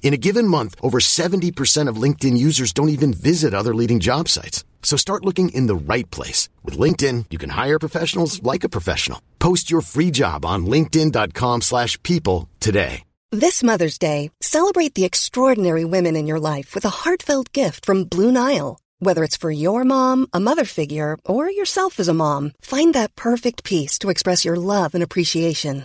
In a given month, over 70% of LinkedIn users don't even visit other leading job sites. So start looking in the right place. With LinkedIn, you can hire professionals like a professional. Post your free job on linkedin.com slash people today. This Mother's Day, celebrate the extraordinary women in your life with a heartfelt gift from Blue Nile. Whether it's for your mom, a mother figure, or yourself as a mom, find that perfect piece to express your love and appreciation.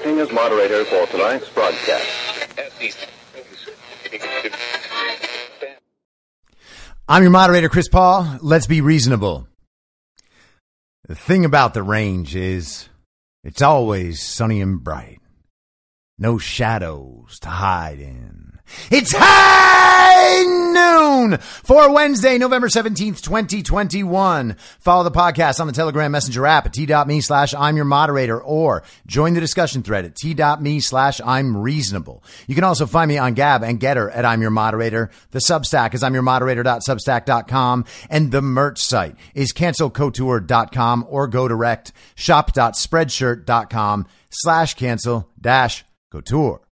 Acting as moderator for tonight's broadcast. I'm your moderator, Chris Paul. Let's be reasonable. The thing about the range is it's always sunny and bright. No shadows to hide in. It's high noon for Wednesday, November 17th, 2021. Follow the podcast on the Telegram Messenger app at t.me slash I'm your moderator or join the discussion thread at t.me slash I'm reasonable. You can also find me on Gab and Gettr at I'm your moderator. The Substack is I'm your moderator.substack.com and the merch site is cancelcouture.com or go direct shop.spreadshirt.com slash cancel dash couture.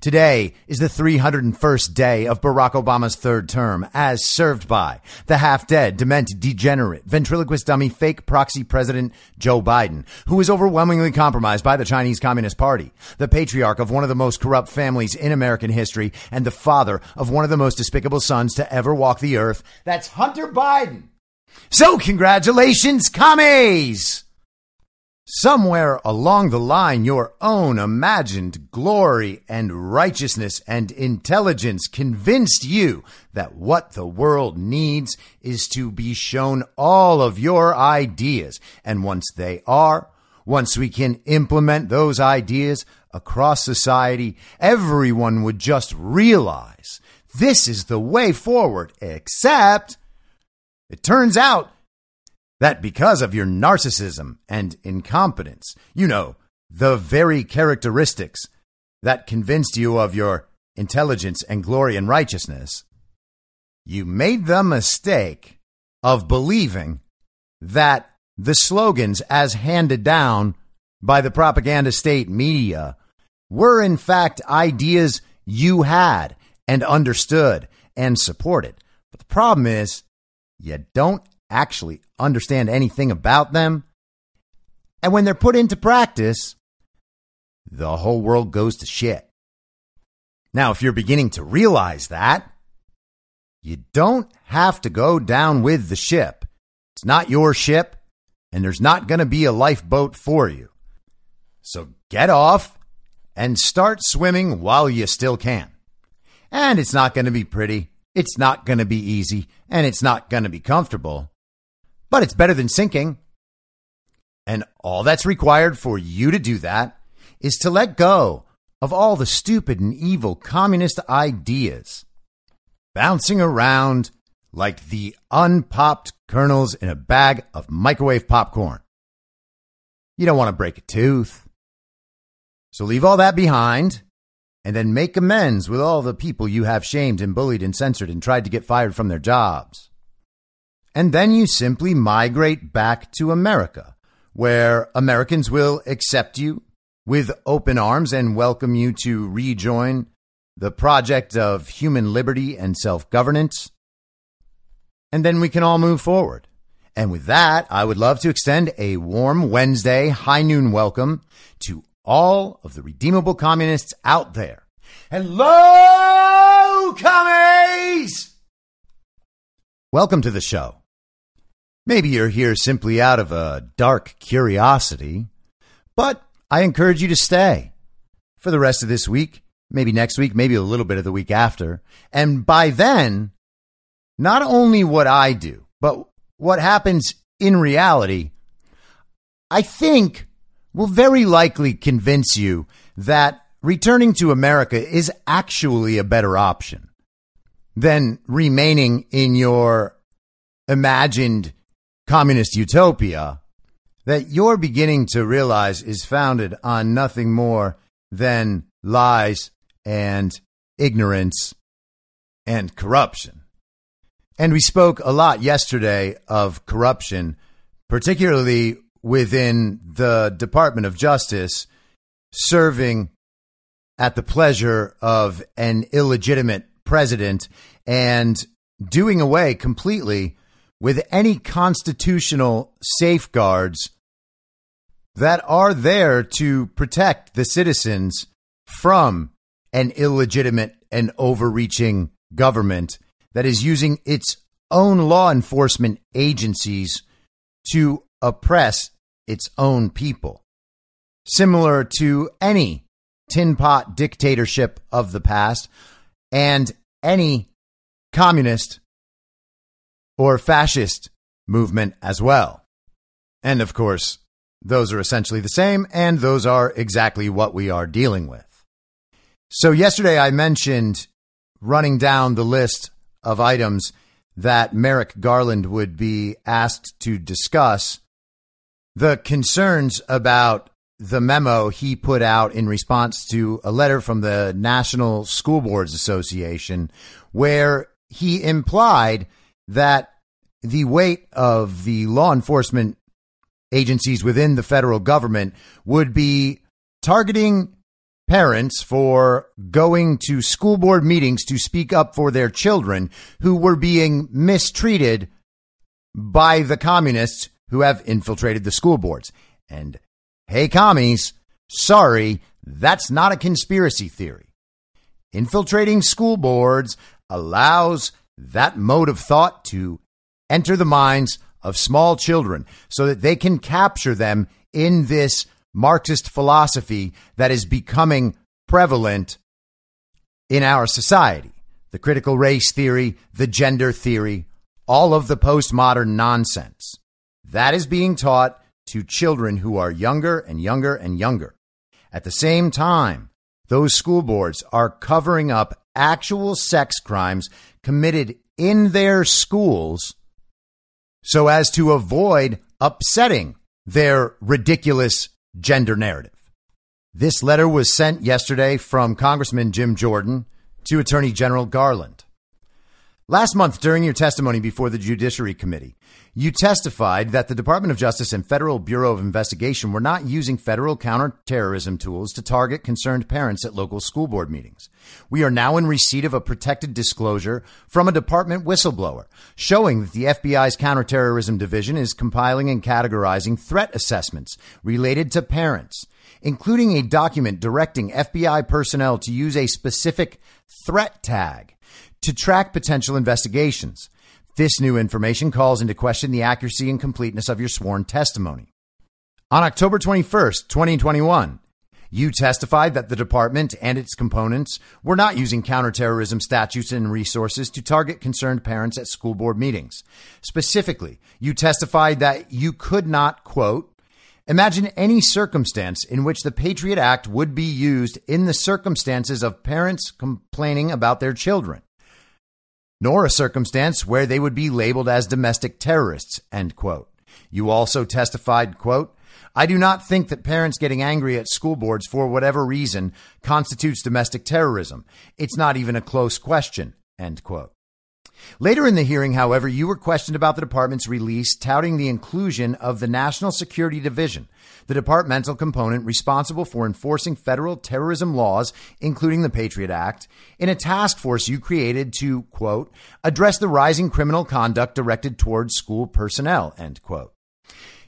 Today is the 301st day of Barack Obama's third term, as served by the half dead, demented, degenerate, ventriloquist dummy, fake proxy president Joe Biden, who is overwhelmingly compromised by the Chinese Communist Party, the patriarch of one of the most corrupt families in American history, and the father of one of the most despicable sons to ever walk the earth. That's Hunter Biden. So, congratulations, commies! Somewhere along the line, your own imagined glory and righteousness and intelligence convinced you that what the world needs is to be shown all of your ideas. And once they are, once we can implement those ideas across society, everyone would just realize this is the way forward, except it turns out that because of your narcissism and incompetence, you know, the very characteristics that convinced you of your intelligence and glory and righteousness, you made the mistake of believing that the slogans as handed down by the propaganda state media were in fact ideas you had and understood and supported. But the problem is you don't actually understand anything about them. And when they're put into practice, the whole world goes to shit. Now, if you're beginning to realize that, you don't have to go down with the ship. It's not your ship, and there's not going to be a lifeboat for you. So get off and start swimming while you still can. And it's not going to be pretty, it's not going to be easy, and it's not going to be comfortable but it's better than sinking. And all that's required for you to do that is to let go of all the stupid and evil communist ideas bouncing around like the unpopped kernels in a bag of microwave popcorn. You don't want to break a tooth. So leave all that behind and then make amends with all the people you have shamed and bullied and censored and tried to get fired from their jobs. And then you simply migrate back to America, where Americans will accept you with open arms and welcome you to rejoin the project of human liberty and self governance. And then we can all move forward. And with that, I would love to extend a warm Wednesday high noon welcome to all of the redeemable communists out there. Hello, commies! Welcome to the show. Maybe you're here simply out of a dark curiosity, but I encourage you to stay for the rest of this week, maybe next week, maybe a little bit of the week after. And by then, not only what I do, but what happens in reality, I think will very likely convince you that returning to America is actually a better option than remaining in your imagined communist utopia that you're beginning to realize is founded on nothing more than lies and ignorance and corruption. And we spoke a lot yesterday of corruption, particularly within the Department of Justice, serving at the pleasure of an illegitimate president and doing away completely with any constitutional safeguards that are there to protect the citizens from an illegitimate and overreaching government that is using its own law enforcement agencies to oppress its own people. Similar to any tin pot dictatorship of the past and any communist or fascist movement as well. And of course, those are essentially the same, and those are exactly what we are dealing with. So, yesterday I mentioned running down the list of items that Merrick Garland would be asked to discuss the concerns about the memo he put out in response to a letter from the National School Boards Association, where he implied that the weight of the law enforcement agencies within the federal government would be targeting parents for going to school board meetings to speak up for their children who were being mistreated by the communists who have infiltrated the school boards. And hey, commies, sorry, that's not a conspiracy theory. Infiltrating school boards allows that mode of thought to enter the minds of small children so that they can capture them in this Marxist philosophy that is becoming prevalent in our society. The critical race theory, the gender theory, all of the postmodern nonsense. That is being taught to children who are younger and younger and younger. At the same time, those school boards are covering up actual sex crimes committed in their schools so as to avoid upsetting their ridiculous gender narrative. This letter was sent yesterday from Congressman Jim Jordan to Attorney General Garland. Last month, during your testimony before the Judiciary Committee, you testified that the Department of Justice and Federal Bureau of Investigation were not using federal counterterrorism tools to target concerned parents at local school board meetings. We are now in receipt of a protected disclosure from a department whistleblower showing that the FBI's counterterrorism division is compiling and categorizing threat assessments related to parents, including a document directing FBI personnel to use a specific threat tag to track potential investigations. This new information calls into question the accuracy and completeness of your sworn testimony. On October 21st, 2021, you testified that the department and its components were not using counterterrorism statutes and resources to target concerned parents at school board meetings. Specifically, you testified that you could not, quote, imagine any circumstance in which the Patriot Act would be used in the circumstances of parents complaining about their children nor a circumstance where they would be labeled as domestic terrorists, end quote. You also testified, quote, I do not think that parents getting angry at school boards for whatever reason constitutes domestic terrorism. It's not even a close question. End quote. Later in the hearing, however, you were questioned about the department's release touting the inclusion of the National Security Division, the departmental component responsible for enforcing federal terrorism laws, including the Patriot Act, in a task force you created to, quote, address the rising criminal conduct directed towards school personnel, end quote.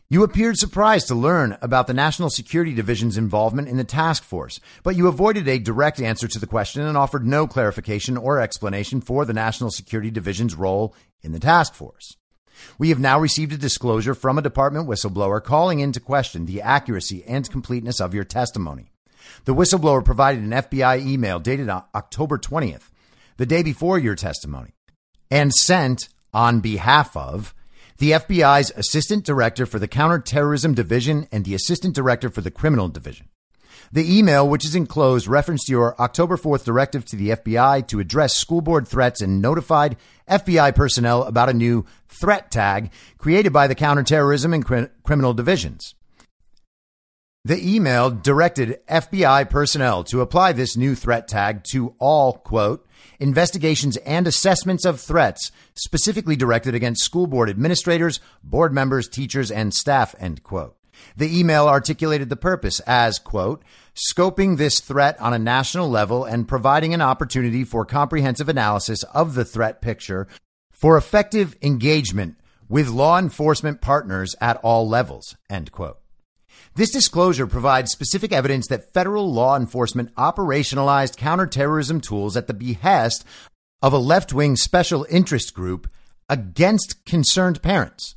You appeared surprised to learn about the National Security Division's involvement in the task force, but you avoided a direct answer to the question and offered no clarification or explanation for the National Security Division's role in the task force. We have now received a disclosure from a department whistleblower calling into question the accuracy and completeness of your testimony. The whistleblower provided an FBI email dated October 20th, the day before your testimony, and sent on behalf of the FBI's Assistant Director for the Counterterrorism Division and the Assistant Director for the Criminal Division. The email, which is enclosed, referenced your October 4th directive to the FBI to address school board threats and notified FBI personnel about a new threat tag created by the counterterrorism and cr- criminal divisions. The email directed FBI personnel to apply this new threat tag to all, quote, investigations and assessments of threats specifically directed against school board administrators, board members, teachers, and staff, end quote. The email articulated the purpose as, quote, scoping this threat on a national level and providing an opportunity for comprehensive analysis of the threat picture for effective engagement with law enforcement partners at all levels, end quote. This disclosure provides specific evidence that federal law enforcement operationalized counterterrorism tools at the behest of a left wing special interest group against concerned parents.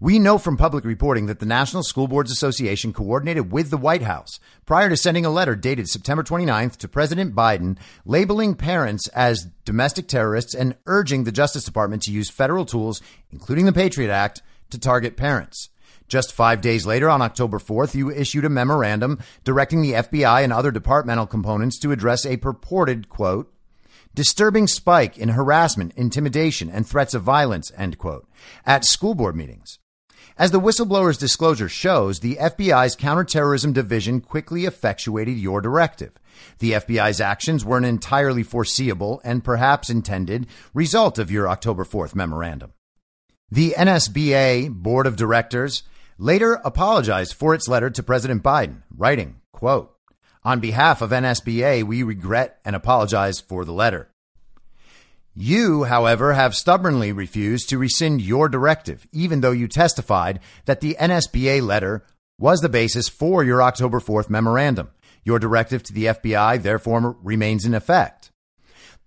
We know from public reporting that the National School Boards Association coordinated with the White House prior to sending a letter dated September 29th to President Biden labeling parents as domestic terrorists and urging the Justice Department to use federal tools, including the Patriot Act, to target parents. Just five days later, on October 4th, you issued a memorandum directing the FBI and other departmental components to address a purported, quote, disturbing spike in harassment, intimidation, and threats of violence, end quote, at school board meetings. As the whistleblower's disclosure shows, the FBI's counterterrorism division quickly effectuated your directive. The FBI's actions were an entirely foreseeable and perhaps intended result of your October 4th memorandum. The NSBA Board of Directors later apologized for its letter to President Biden, writing, quote, on behalf of NSBA, we regret and apologize for the letter. You, however, have stubbornly refused to rescind your directive, even though you testified that the NSBA letter was the basis for your October 4th memorandum. Your directive to the FBI, therefore, remains in effect.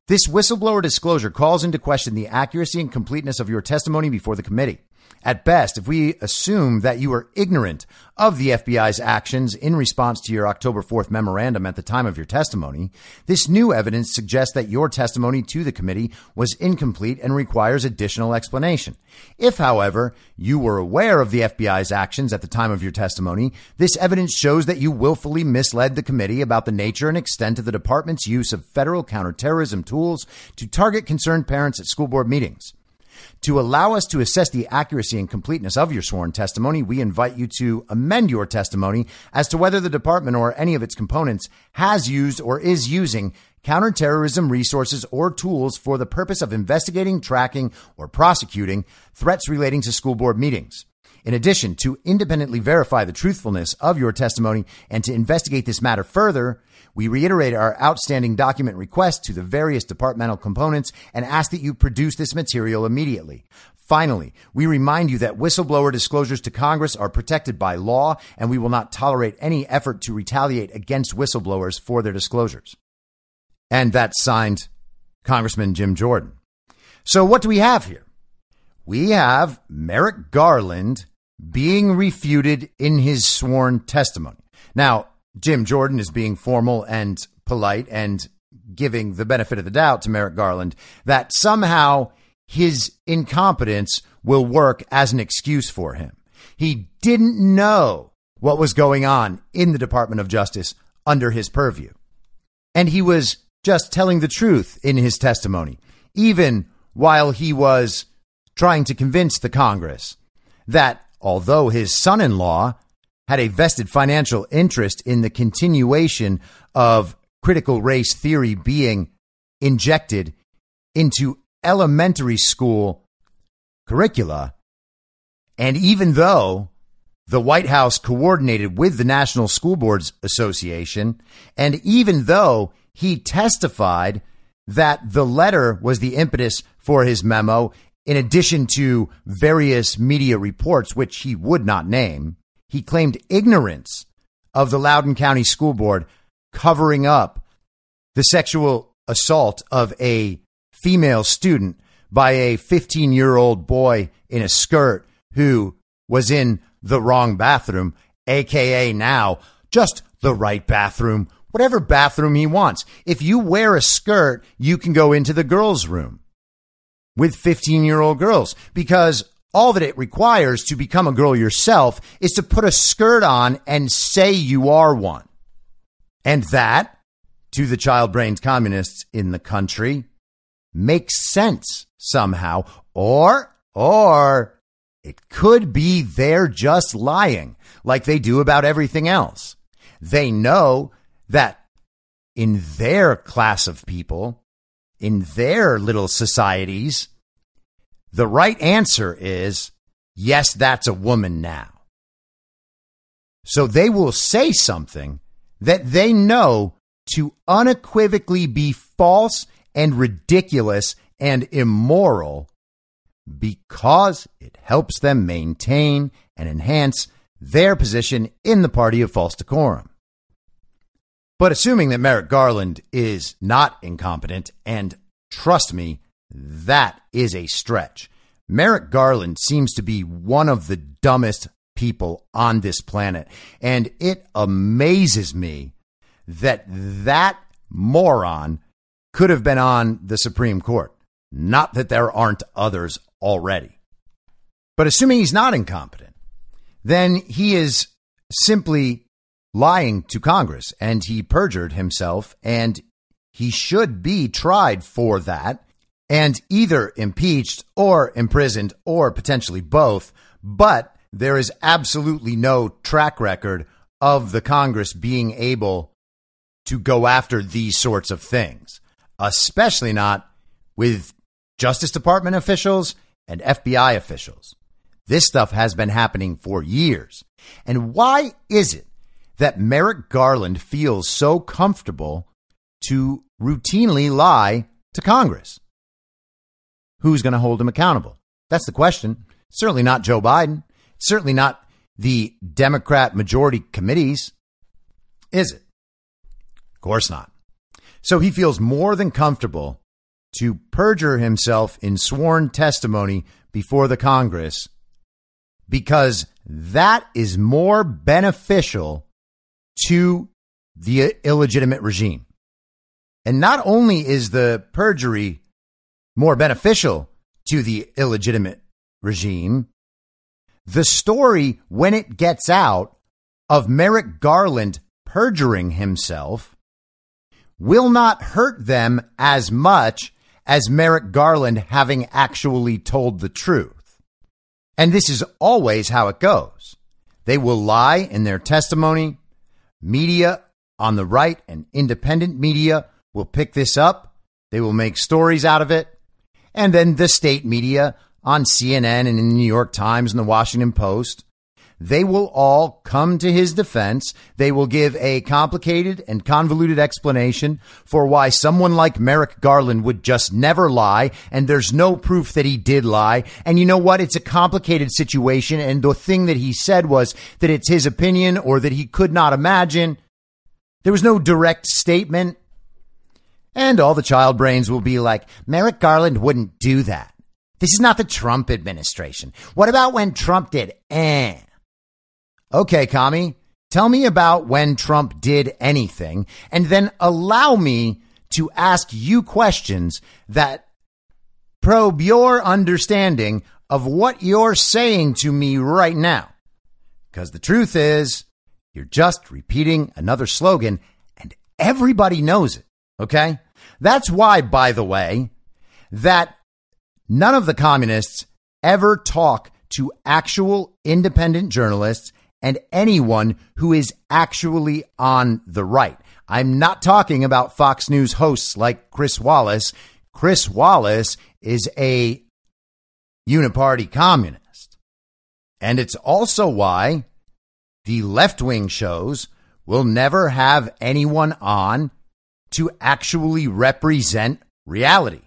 This whistleblower disclosure calls into question the accuracy and completeness of your testimony before the committee. At best, if we assume that you are ignorant of the FBI's actions in response to your October 4th memorandum at the time of your testimony, this new evidence suggests that your testimony to the committee was incomplete and requires additional explanation. If, however, you were aware of the FBI's actions at the time of your testimony, this evidence shows that you willfully misled the committee about the nature and extent of the department's use of federal counterterrorism tools to target concerned parents at school board meetings. To allow us to assess the accuracy and completeness of your sworn testimony, we invite you to amend your testimony as to whether the department or any of its components has used or is using counterterrorism resources or tools for the purpose of investigating, tracking, or prosecuting threats relating to school board meetings. In addition, to independently verify the truthfulness of your testimony and to investigate this matter further, we reiterate our outstanding document request to the various departmental components and ask that you produce this material immediately. Finally, we remind you that whistleblower disclosures to Congress are protected by law, and we will not tolerate any effort to retaliate against whistleblowers for their disclosures. And that's signed Congressman Jim Jordan. So, what do we have here? We have Merrick Garland being refuted in his sworn testimony. Now, Jim Jordan is being formal and polite and giving the benefit of the doubt to Merrick Garland that somehow his incompetence will work as an excuse for him. He didn't know what was going on in the Department of Justice under his purview. And he was just telling the truth in his testimony, even while he was trying to convince the Congress that although his son in law had a vested financial interest in the continuation of critical race theory being injected into elementary school curricula. And even though the White House coordinated with the National School Boards Association, and even though he testified that the letter was the impetus for his memo, in addition to various media reports, which he would not name, he claimed ignorance of the Loudoun County School Board covering up the sexual assault of a female student by a 15 year old boy in a skirt who was in the wrong bathroom, aka now just the right bathroom, whatever bathroom he wants. If you wear a skirt, you can go into the girls' room with 15 year old girls because all that it requires to become a girl yourself is to put a skirt on and say you are one. And that, to the child brained communists in the country, makes sense somehow. Or, or it could be they're just lying like they do about everything else. They know that in their class of people, in their little societies, the right answer is yes, that's a woman now. So they will say something that they know to unequivocally be false and ridiculous and immoral because it helps them maintain and enhance their position in the party of false decorum. But assuming that Merrick Garland is not incompetent, and trust me, that is a stretch. Merrick Garland seems to be one of the dumbest people on this planet. And it amazes me that that moron could have been on the Supreme Court. Not that there aren't others already. But assuming he's not incompetent, then he is simply lying to Congress and he perjured himself and he should be tried for that and either impeached or imprisoned or potentially both. But there is absolutely no track record of the Congress being able to go after these sorts of things, especially not with Justice Department officials and FBI officials. This stuff has been happening for years. And why is it that Merrick Garland feels so comfortable to routinely lie to Congress? Who's going to hold him accountable? That's the question. certainly not Joe Biden. certainly not the Democrat majority committees. Is it? Of course not. So he feels more than comfortable to perjure himself in sworn testimony before the Congress because that is more beneficial to the illegitimate regime. And not only is the perjury more beneficial to the illegitimate regime, the story, when it gets out of Merrick Garland perjuring himself, will not hurt them as much as Merrick Garland having actually told the truth. And this is always how it goes. They will lie in their testimony. Media on the right and independent media will pick this up. They will make stories out of it. And then the state media on CNN and in the New York Times and the Washington Post they will all come to his defense. They will give a complicated and convoluted explanation for why someone like Merrick Garland would just never lie. And there's no proof that he did lie. And you know what? It's a complicated situation. And the thing that he said was that it's his opinion or that he could not imagine. There was no direct statement. And all the child brains will be like, Merrick Garland wouldn't do that. This is not the Trump administration. What about when Trump did? Eh. Okay, Kami, tell me about when Trump did anything and then allow me to ask you questions that probe your understanding of what you're saying to me right now. Because the truth is, you're just repeating another slogan and everybody knows it. Okay. That's why, by the way, that none of the communists ever talk to actual independent journalists and anyone who is actually on the right. I'm not talking about Fox News hosts like Chris Wallace. Chris Wallace is a uniparty communist. And it's also why the left wing shows will never have anyone on to actually represent reality.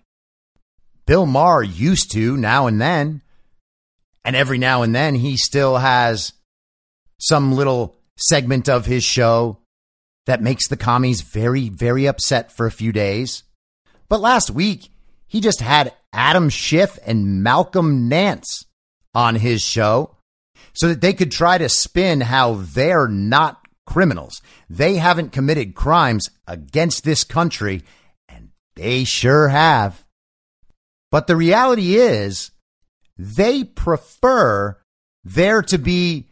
Bill Maher used to now and then, and every now and then he still has some little segment of his show that makes the commies very, very upset for a few days. But last week, he just had Adam Schiff and Malcolm Nance on his show so that they could try to spin how they're not criminals. They haven't committed crimes against this country, and they sure have. But the reality is, they prefer there to be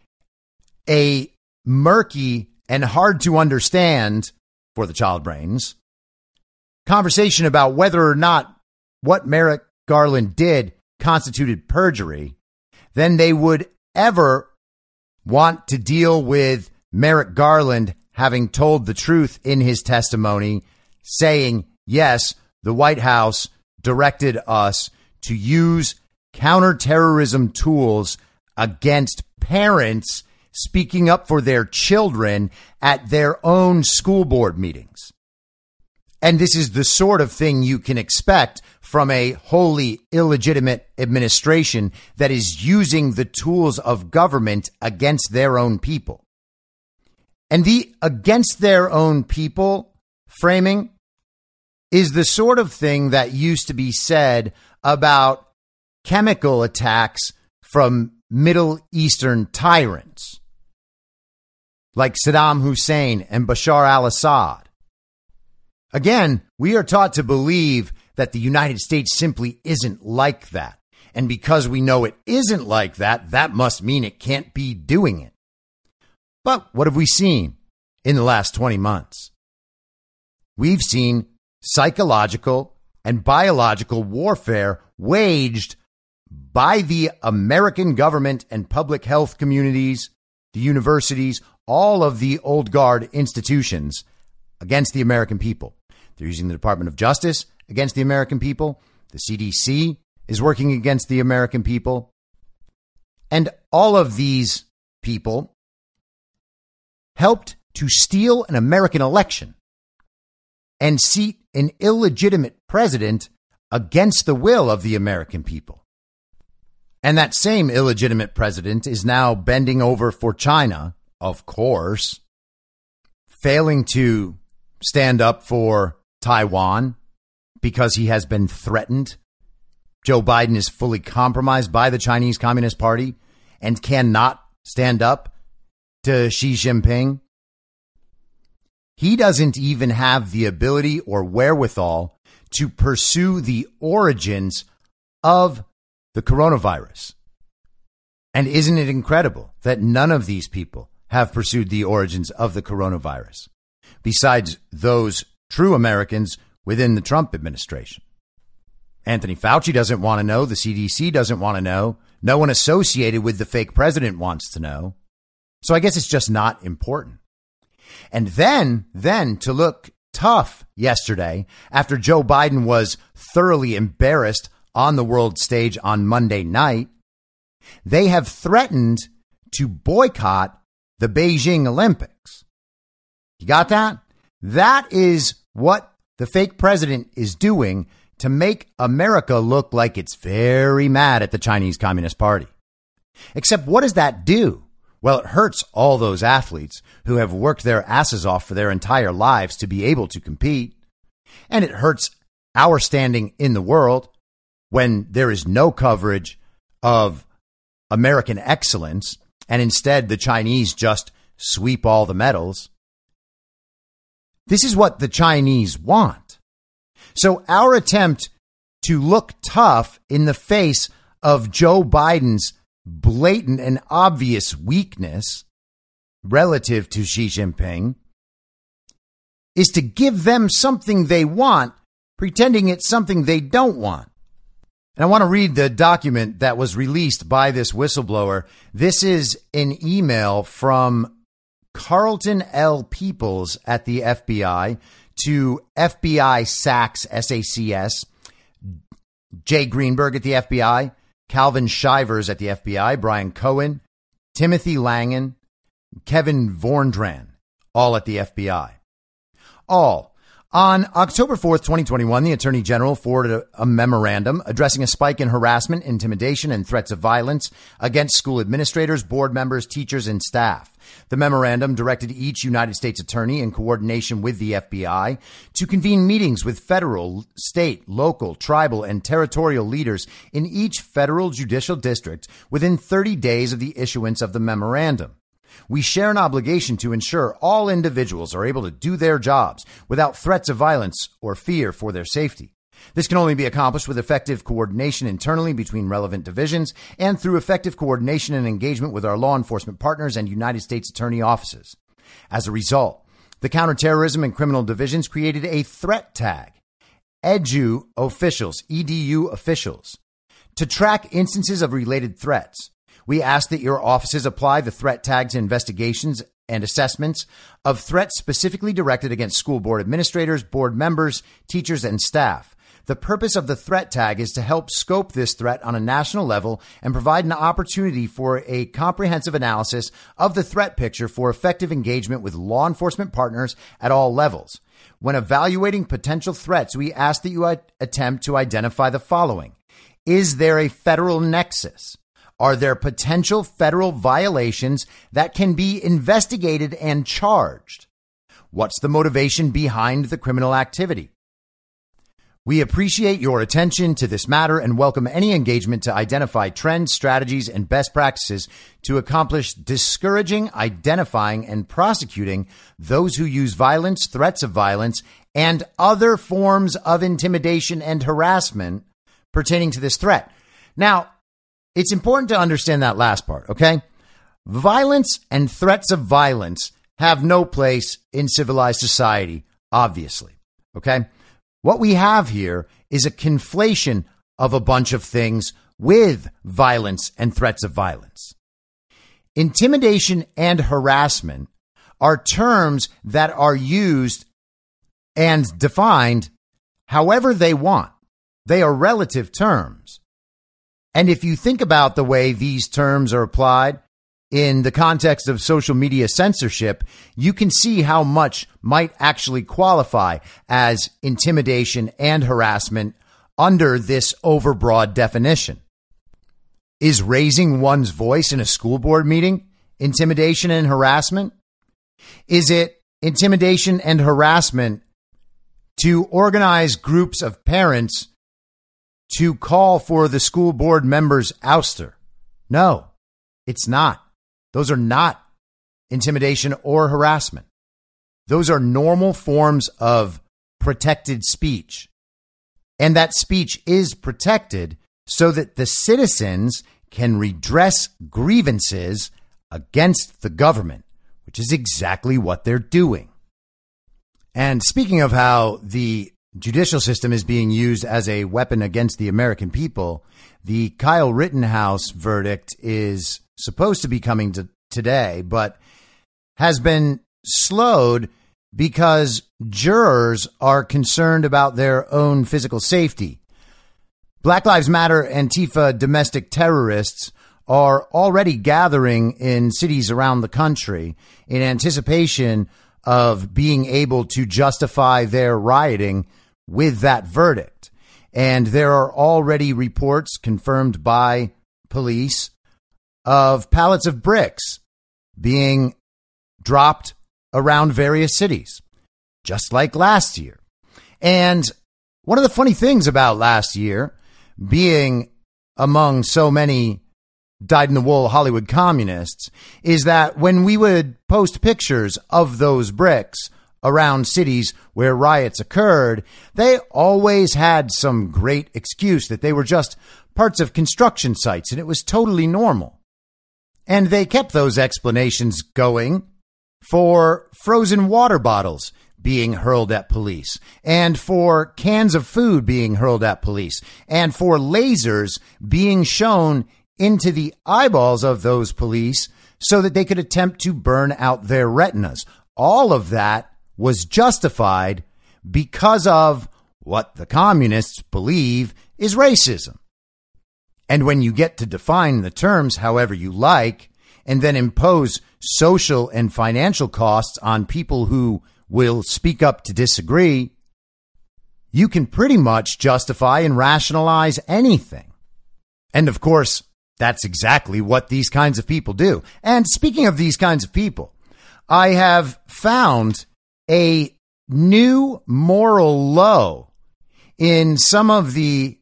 a murky and hard to understand for the child brains conversation about whether or not what Merrick Garland did constituted perjury than they would ever want to deal with Merrick Garland having told the truth in his testimony, saying, yes, the White House directed us to use counterterrorism tools against parents speaking up for their children at their own school board meetings. And this is the sort of thing you can expect from a wholly illegitimate administration that is using the tools of government against their own people. And the against their own people framing is the sort of thing that used to be said about chemical attacks from Middle Eastern tyrants like Saddam Hussein and Bashar al Assad. Again, we are taught to believe that the United States simply isn't like that. And because we know it isn't like that, that must mean it can't be doing it. But what have we seen in the last 20 months? We've seen psychological and biological warfare waged by the American government and public health communities, the universities, all of the old guard institutions against the American people. They're using the Department of Justice against the American people. The CDC is working against the American people. And all of these people helped to steal an American election and seat an illegitimate president against the will of the American people. And that same illegitimate president is now bending over for China of course, failing to stand up for Taiwan because he has been threatened. Joe Biden is fully compromised by the Chinese Communist Party and cannot stand up to Xi Jinping. He doesn't even have the ability or wherewithal to pursue the origins of the coronavirus. And isn't it incredible that none of these people have pursued the origins of the coronavirus, besides those true Americans within the Trump administration. Anthony Fauci doesn't want to know. The CDC doesn't want to know. No one associated with the fake president wants to know. So I guess it's just not important. And then, then to look tough yesterday after Joe Biden was thoroughly embarrassed on the world stage on Monday night, they have threatened to boycott the Beijing Olympics. You got that? That is what the fake president is doing to make America look like it's very mad at the Chinese Communist Party. Except what does that do? Well, it hurts all those athletes who have worked their asses off for their entire lives to be able to compete. And it hurts our standing in the world when there is no coverage of American excellence and instead the Chinese just sweep all the medals. This is what the Chinese want. So our attempt to look tough in the face of Joe Biden's blatant and obvious weakness relative to Xi Jinping is to give them something they want, pretending it's something they don't want. And I want to read the document that was released by this whistleblower. This is an email from Carlton L. Peoples at the FBI to FBI SACS, S-A-C-S, Jay Greenberg at the FBI, Calvin Shivers at the FBI, Brian Cohen, Timothy Langan, Kevin Vorndran, all at the FBI. All on October 4th, 2021, the Attorney General forwarded a, a, memorandum addressing a spike in harassment, intimidation, and threats of violence against school administrators, board members, teachers, and staff. The memorandum directed each United States attorney in coordination with the FBI to convene meetings with federal, state, local, tribal, and territorial leaders in each federal judicial district within 30 days of the issuance of the memorandum. We share an obligation to ensure all individuals are able to do their jobs without threats of violence or fear for their safety. This can only be accomplished with effective coordination internally between relevant divisions and through effective coordination and engagement with our law enforcement partners and United States attorney offices. As a result, the counterterrorism and criminal divisions created a threat tag, EDU officials, EDU officials, to track instances of related threats. We ask that your offices apply the threat tags investigations and assessments of threats specifically directed against school board administrators, board members, teachers, and staff. The purpose of the threat tag is to help scope this threat on a national level and provide an opportunity for a comprehensive analysis of the threat picture for effective engagement with law enforcement partners at all levels. When evaluating potential threats, we ask that you attempt to identify the following. Is there a federal nexus? Are there potential federal violations that can be investigated and charged? What's the motivation behind the criminal activity? We appreciate your attention to this matter and welcome any engagement to identify trends, strategies, and best practices to accomplish discouraging, identifying, and prosecuting those who use violence, threats of violence, and other forms of intimidation and harassment pertaining to this threat. Now, it's important to understand that last part, okay? Violence and threats of violence have no place in civilized society, obviously, okay? What we have here is a conflation of a bunch of things with violence and threats of violence. Intimidation and harassment are terms that are used and defined however they want. They are relative terms. And if you think about the way these terms are applied in the context of social media censorship, you can see how much might actually qualify as intimidation and harassment under this overbroad definition. Is raising one's voice in a school board meeting intimidation and harassment? Is it intimidation and harassment to organize groups of parents to call for the school board member's ouster. No, it's not. Those are not intimidation or harassment. Those are normal forms of protected speech. And that speech is protected so that the citizens can redress grievances against the government, which is exactly what they're doing. And speaking of how the judicial system is being used as a weapon against the American people. The Kyle Rittenhouse verdict is supposed to be coming to today, but has been slowed because jurors are concerned about their own physical safety. Black Lives Matter Antifa domestic terrorists are already gathering in cities around the country in anticipation of being able to justify their rioting with that verdict. And there are already reports confirmed by police of pallets of bricks being dropped around various cities, just like last year. And one of the funny things about last year being among so many dyed in the wool Hollywood communists is that when we would post pictures of those bricks around cities where riots occurred, they always had some great excuse that they were just parts of construction sites and it was totally normal. And they kept those explanations going for frozen water bottles being hurled at police, and for cans of food being hurled at police, and for lasers being shown into the eyeballs of those police so that they could attempt to burn out their retinas. All of that was justified because of what the communists believe is racism. And when you get to define the terms however you like, and then impose social and financial costs on people who will speak up to disagree, you can pretty much justify and rationalize anything. And of course, that's exactly what these kinds of people do. And speaking of these kinds of people, I have found a new moral low in some of the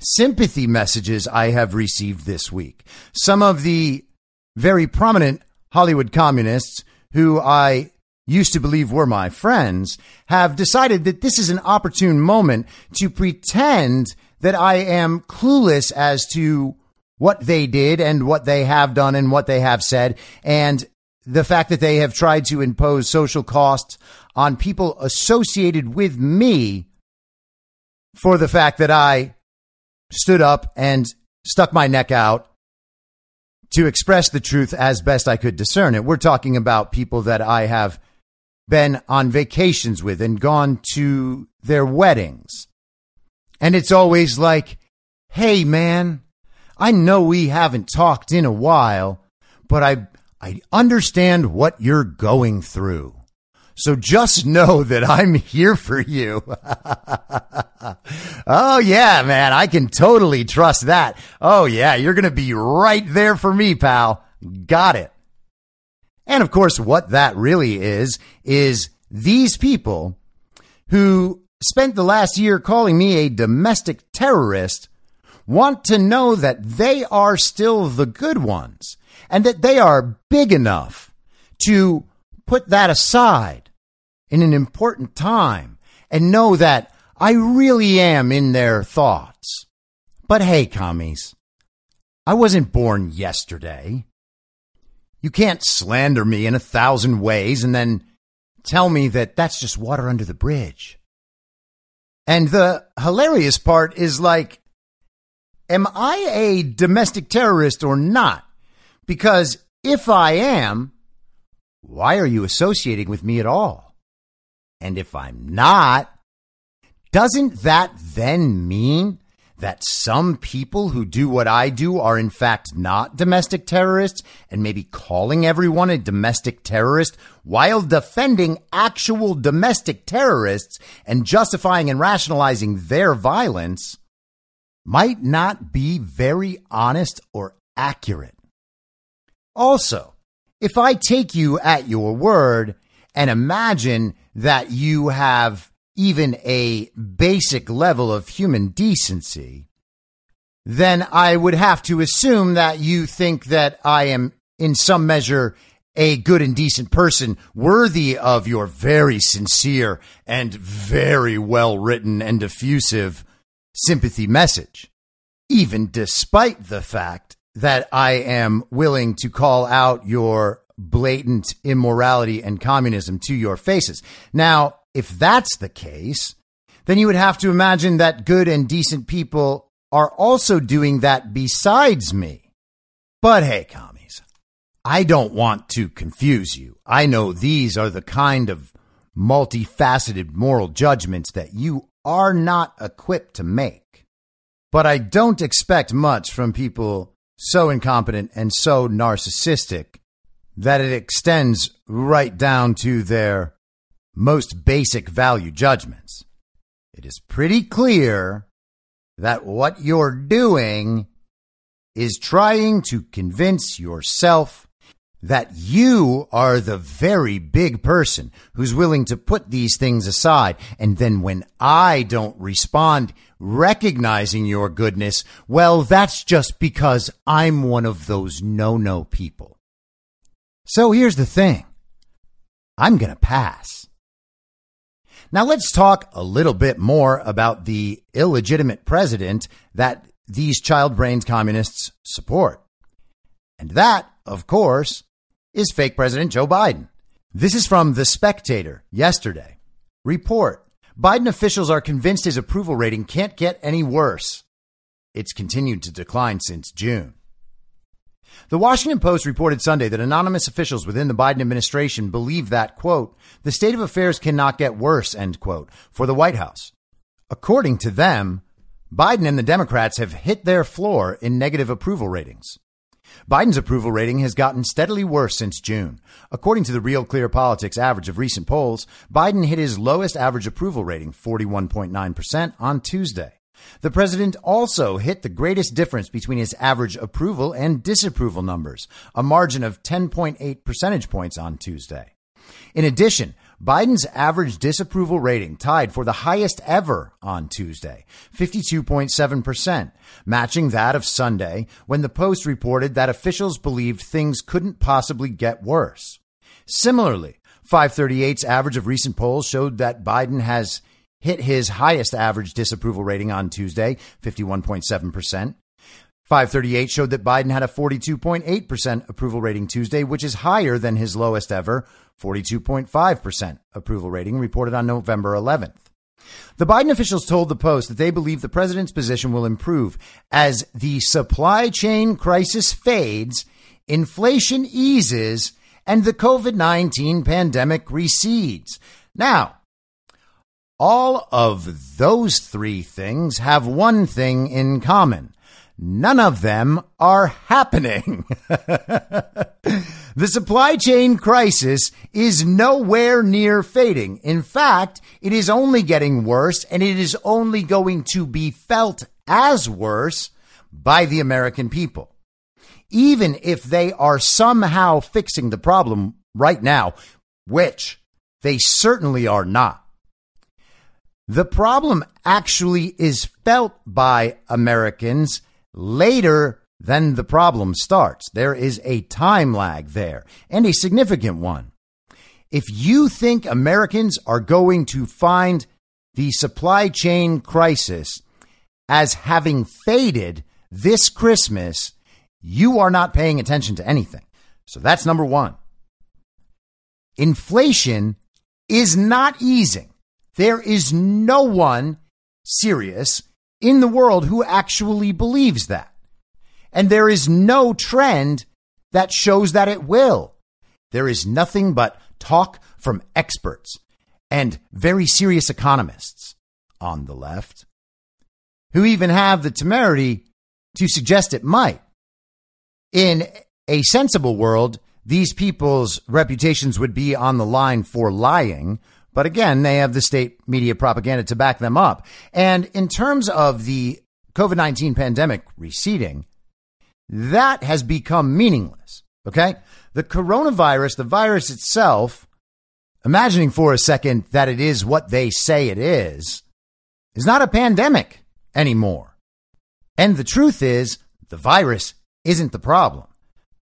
sympathy messages I have received this week. Some of the very prominent Hollywood communists who I used to believe were my friends have decided that this is an opportune moment to pretend that I am clueless as to what they did and what they have done and what they have said. And the fact that they have tried to impose social costs on people associated with me for the fact that I stood up and stuck my neck out to express the truth as best I could discern it. We're talking about people that I have been on vacations with and gone to their weddings. And it's always like, hey, man, I know we haven't talked in a while, but I, I understand what you're going through. So just know that I'm here for you. oh yeah, man. I can totally trust that. Oh yeah. You're going to be right there for me, pal. Got it. And of course, what that really is, is these people who spent the last year calling me a domestic terrorist want to know that they are still the good ones and that they are big enough to put that aside in an important time and know that I really am in their thoughts. But hey, commies, I wasn't born yesterday. You can't slander me in a thousand ways and then tell me that that's just water under the bridge. And the hilarious part is like, am I a domestic terrorist or not? Because if I am, why are you associating with me at all? And if I'm not, doesn't that then mean that some people who do what I do are in fact not domestic terrorists and maybe calling everyone a domestic terrorist while defending actual domestic terrorists and justifying and rationalizing their violence might not be very honest or accurate. Also, if I take you at your word and imagine that you have even a basic level of human decency, then I would have to assume that you think that I am in some measure a good and decent person worthy of your very sincere and very well written and diffusive sympathy message, even despite the fact that I am willing to call out your blatant immorality and communism to your faces. Now, if that's the case, then you would have to imagine that good and decent people are also doing that besides me. But hey, commies, I don't want to confuse you. I know these are the kind of multifaceted moral judgments that you are not equipped to make. But I don't expect much from people so incompetent and so narcissistic that it extends right down to their most basic value judgments. It is pretty clear that what you're doing is trying to convince yourself that you are the very big person who's willing to put these things aside. And then when I don't respond recognizing your goodness, well, that's just because I'm one of those no no people. So here's the thing I'm going to pass. Now let's talk a little bit more about the illegitimate president that these child brains communists support. And that, of course, is fake President Joe Biden. This is from The Spectator yesterday. report Biden officials are convinced his approval rating can't get any worse. It's continued to decline since June. The Washington Post reported Sunday that anonymous officials within the Biden administration believe that, quote, the state of affairs cannot get worse, end quote, for the White House. According to them, Biden and the Democrats have hit their floor in negative approval ratings. Biden's approval rating has gotten steadily worse since June. According to the Real Clear Politics average of recent polls, Biden hit his lowest average approval rating, 41.9%, on Tuesday. The president also hit the greatest difference between his average approval and disapproval numbers, a margin of 10.8 percentage points on Tuesday. In addition, Biden's average disapproval rating tied for the highest ever on Tuesday, 52.7%, matching that of Sunday when the Post reported that officials believed things couldn't possibly get worse. Similarly, 538's average of recent polls showed that Biden has hit his highest average disapproval rating on Tuesday, 51.7%. 538 showed that Biden had a 42.8% approval rating Tuesday, which is higher than his lowest ever, 42.5% approval rating reported on November 11th. The Biden officials told the Post that they believe the president's position will improve as the supply chain crisis fades, inflation eases, and the COVID 19 pandemic recedes. Now, all of those three things have one thing in common. None of them are happening. the supply chain crisis is nowhere near fading. In fact, it is only getting worse and it is only going to be felt as worse by the American people. Even if they are somehow fixing the problem right now, which they certainly are not. The problem actually is felt by Americans later than the problem starts. There is a time lag there and a significant one. If you think Americans are going to find the supply chain crisis as having faded this Christmas, you are not paying attention to anything. So that's number one. Inflation is not easing. There is no one serious in the world who actually believes that. And there is no trend that shows that it will. There is nothing but talk from experts and very serious economists on the left who even have the temerity to suggest it might. In a sensible world, these people's reputations would be on the line for lying, but again, they have the state media propaganda to back them up. And in terms of the COVID 19 pandemic receding, that has become meaningless. Okay. The coronavirus, the virus itself, imagining for a second that it is what they say it is, is not a pandemic anymore. And the truth is, the virus isn't the problem.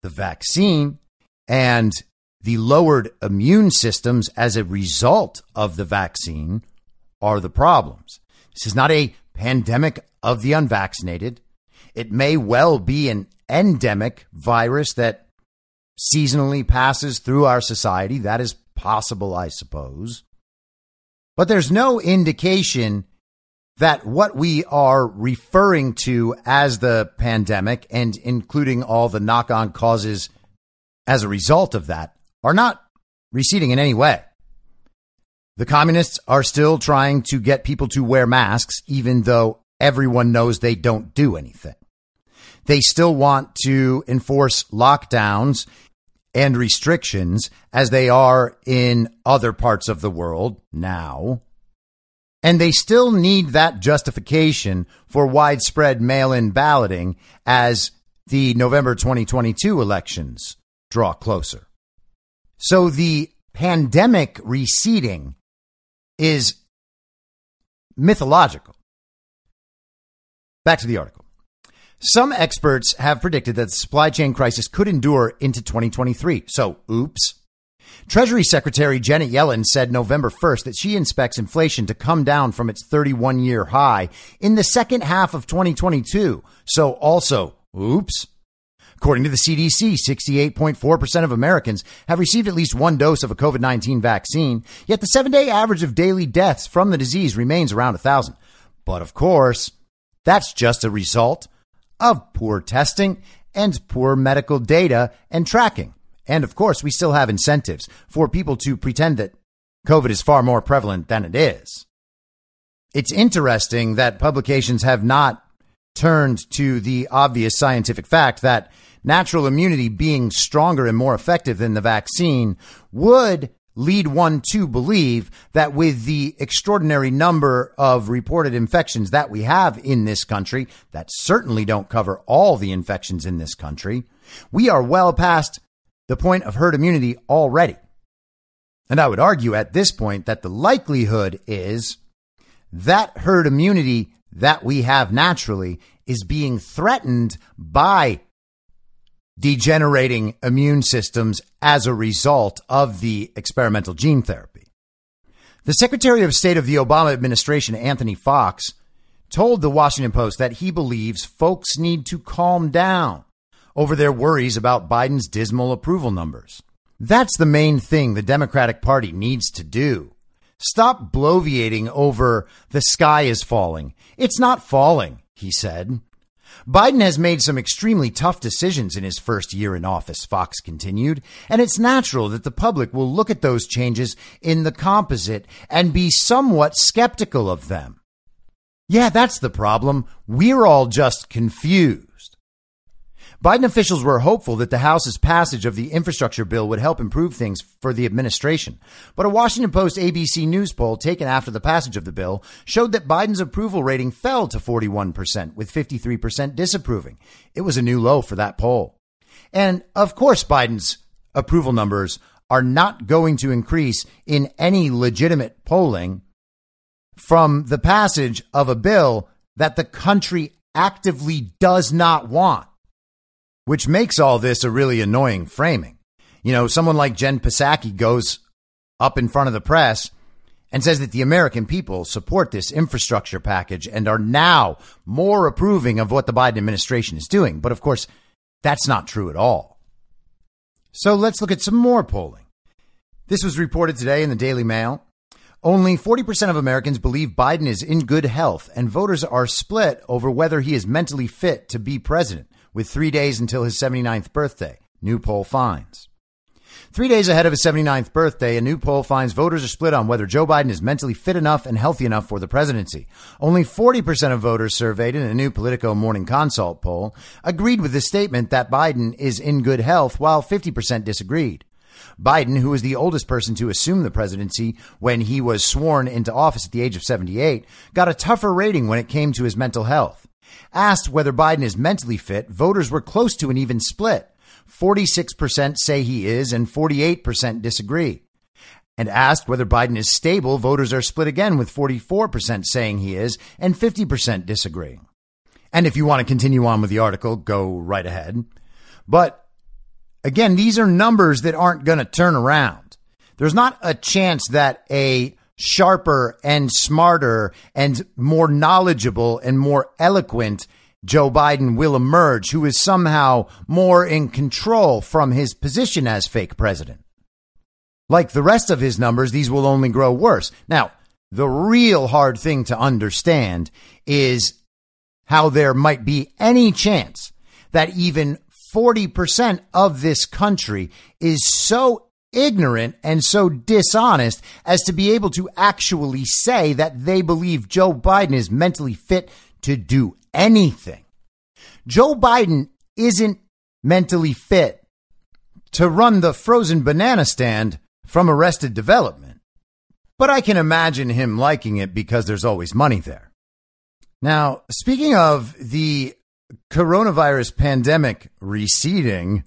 The vaccine and the lowered immune systems as a result of the vaccine are the problems. This is not a pandemic of the unvaccinated. It may well be an endemic virus that seasonally passes through our society. That is possible, I suppose. But there's no indication that what we are referring to as the pandemic and including all the knock on causes as a result of that are not receding in any way. The communists are still trying to get people to wear masks, even though everyone knows they don't do anything. They still want to enforce lockdowns and restrictions as they are in other parts of the world now. And they still need that justification for widespread mail in balloting as the November 2022 elections draw closer. So the pandemic receding is mythological. Back to the article. Some experts have predicted that the supply chain crisis could endure into 2023. So, oops. Treasury Secretary Janet Yellen said November 1st that she expects inflation to come down from its 31 year high in the second half of 2022. So, also, oops. According to the CDC, 68.4% of Americans have received at least one dose of a COVID 19 vaccine, yet the seven day average of daily deaths from the disease remains around 1,000. But of course, that's just a result of poor testing and poor medical data and tracking. And of course, we still have incentives for people to pretend that COVID is far more prevalent than it is. It's interesting that publications have not turned to the obvious scientific fact that natural immunity being stronger and more effective than the vaccine would lead one to believe that with the extraordinary number of reported infections that we have in this country, that certainly don't cover all the infections in this country, we are well past the point of herd immunity already. And I would argue at this point that the likelihood is that herd immunity that we have naturally is being threatened by degenerating immune systems as a result of the experimental gene therapy. The Secretary of State of the Obama administration, Anthony Foxx, told the Washington Post that he believes folks need to calm down over their worries about Biden's dismal approval numbers. That's the main thing the Democratic Party needs to do. Stop bloviating over the sky is falling. It's not falling, he said. Biden has made some extremely tough decisions in his first year in office, Foxx continued, and it's natural that the public will look at those changes in the composite and be somewhat skeptical of them. Yeah, that's the problem. We're all just confused. Biden officials were hopeful that the House's passage of the infrastructure bill would help improve things for the administration. But a Washington Post ABC News poll taken after the passage of the bill showed that Biden's approval rating fell to 41%, with 53% disapproving. It was a new low for that poll. And of course, Biden's approval numbers are not going to increase in any legitimate polling from the passage of a bill that the country actively does not want which makes all this a really annoying framing. You know, someone like Jen Psaki goes up in front of the press and says that the American people support this infrastructure package and are now more approving of what the Biden administration is doing. But of course, that's not true at all. So let's look at some more polling. This was reported today in the Daily Mail. Only 40% of Americans believe Biden is in good health, and voters are split over whether he is mentally fit to be president with three days until his 79th birthday, new poll finds. Three days ahead of his 79th birthday, a new poll finds voters are split on whether Joe Biden is mentally fit enough and healthy enough for the presidency. Only 40% of voters surveyed in a new Politico Morning Consult poll agreed with the statement that Biden is in good health, while 50% disagreed. Biden, who was the oldest person to assume the presidency when he was sworn into office at the age of 78, got a tougher rating when it came to his mental health. Asked whether Biden is mentally fit, voters were close to an even split. 46% say he is and 48% disagree. And asked whether Biden is stable, voters are split again with 44% saying he is and 50% disagreeing. And if you want to continue on with the article, go right ahead. But again, these are numbers that aren't going to turn around. There's not a chance that a sharper and smarter and more knowledgeable and more eloquent Joe Biden will emerge, who is somehow more in control from his position as fake president. Like the rest of his numbers, these will only grow worse. Now, the real hard thing to understand is how there might be any chance that even 40% of this country is so ignorant and so dishonest as to be able to actually say that they believe Joe Biden is mentally fit to do anything. Joe Biden isn't mentally fit to run the frozen banana stand from Arrested Development, but I can imagine him liking it because there's always money there. Now, speaking of the coronavirus pandemic receding,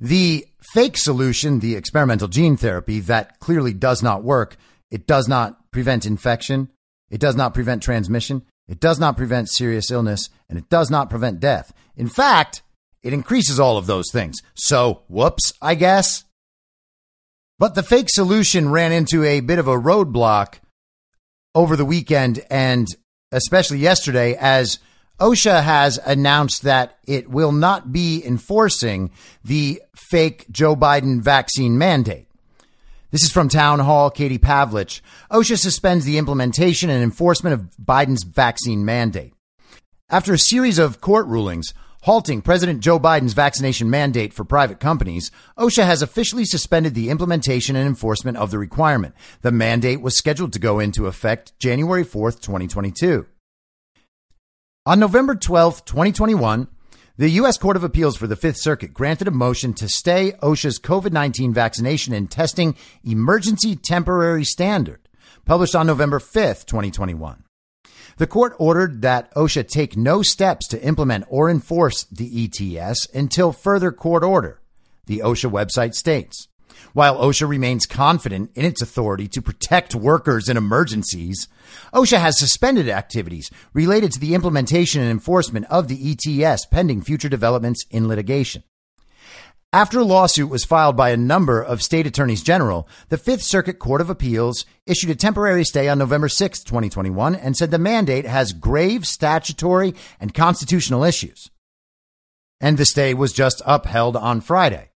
the fake solution, the experimental gene therapy that clearly does not work, it does not prevent infection, it does not prevent transmission, it does not prevent serious illness, and it does not prevent death. In fact, it increases all of those things. So, whoops, I guess. But the fake solution ran into a bit of a roadblock over the weekend and especially yesterday as OSHA has announced that it will not be enforcing the fake Joe Biden vaccine mandate. This is from Town Hall, Katie Pavlich. OSHA suspends the implementation and enforcement of Biden's vaccine mandate. After a series of court rulings halting President Joe Biden's vaccination mandate for private companies, OSHA has officially suspended the implementation and enforcement of the requirement. The mandate was scheduled to go into effect January 4th, 2022. On November 12th, 2021, the U.S. Court of Appeals for the Fifth Circuit granted a motion to stay OSHA's COVID 19 vaccination and testing emergency temporary standard, published on November 5th, 2021. The court ordered that OSHA take no steps to implement or enforce the ETS until further court order, the OSHA website states. While OSHA remains confident in its authority to protect workers in emergencies, OSHA has suspended activities related to the implementation and enforcement of the ETS pending future developments in litigation. After a lawsuit was filed by a number of state attorneys general, the Fifth Circuit Court of Appeals issued a temporary stay on November 6, 2021, and said the mandate has grave statutory and constitutional issues. And the stay was just upheld on Friday.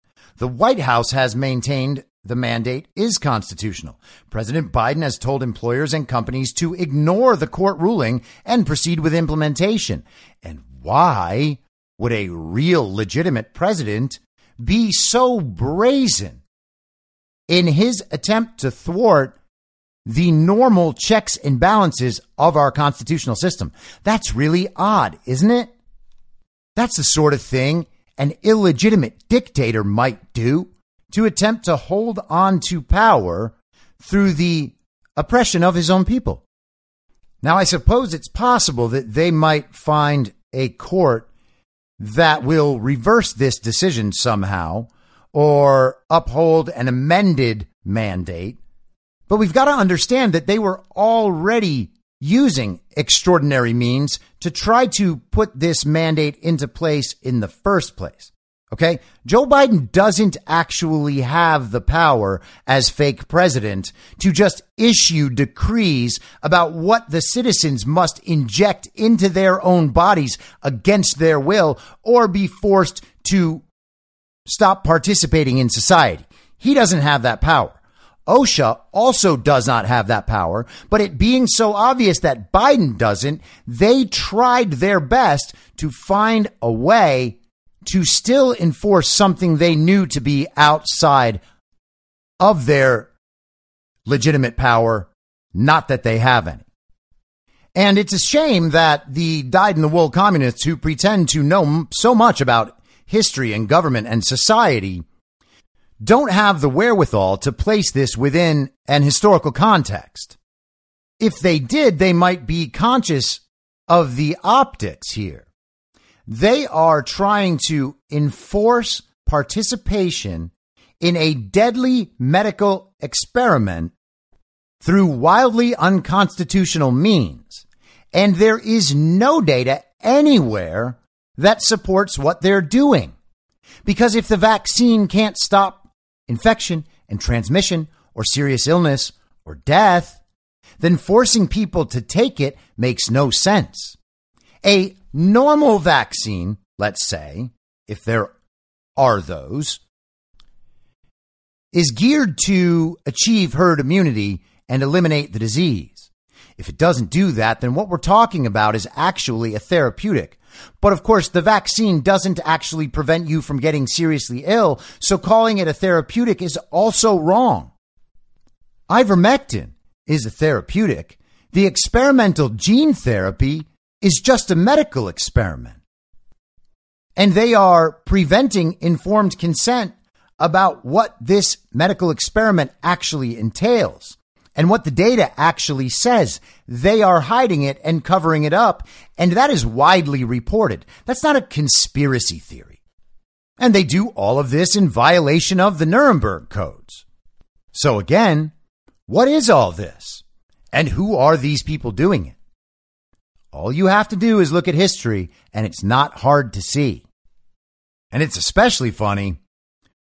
The White House has maintained the mandate is constitutional. President Biden has told employers and companies to ignore the court ruling and proceed with implementation. And why would a real legitimate president be so brazen in his attempt to thwart the normal checks and balances of our constitutional system? That's really odd, isn't it? That's the sort of thing an illegitimate dictator might do to attempt to hold on to power through the oppression of his own people. Now, I suppose it's possible that they might find a court that will reverse this decision somehow or uphold an amended mandate. But we've got to understand that they were already using extraordinary means to try to put this mandate into place in the first place. Okay. Joe Biden doesn't actually have the power as fake president to just issue decrees about what the citizens must inject into their own bodies against their will or be forced to stop participating in society. He doesn't have that power. OSHA also does not have that power, but it being so obvious that Biden doesn't, they tried their best to find a way to still enforce something they knew to be outside of their legitimate power, not that they have any. And it's a shame that the dyed in the wool communists who pretend to know so much about history and government and society don't have the wherewithal to place this within an historical context. If they did, they might be conscious of the optics here. They are trying to enforce participation in a deadly medical experiment through wildly unconstitutional means. And there is no data anywhere that supports what they're doing. Because if the vaccine can't stop infection and transmission or serious illness or death, then forcing people to take it makes no sense. A normal vaccine, let's say, if there are those, is geared to achieve herd immunity and eliminate the disease. If it doesn't do that, then what we're talking about is actually a therapeutic but of course, the vaccine doesn't actually prevent you from getting seriously ill, so calling it a therapeutic is also wrong. Ivermectin is a therapeutic. The experimental gene therapy is just a medical experiment. And they are preventing informed consent about what this medical experiment actually entails and what the data actually says. They are hiding it and covering it up. And that is widely reported. That's not a conspiracy theory. And they do all of this in violation of the Nuremberg codes. So again, what is all this? And who are these people doing it? All you have to do is look at history and it's not hard to see. And it's especially funny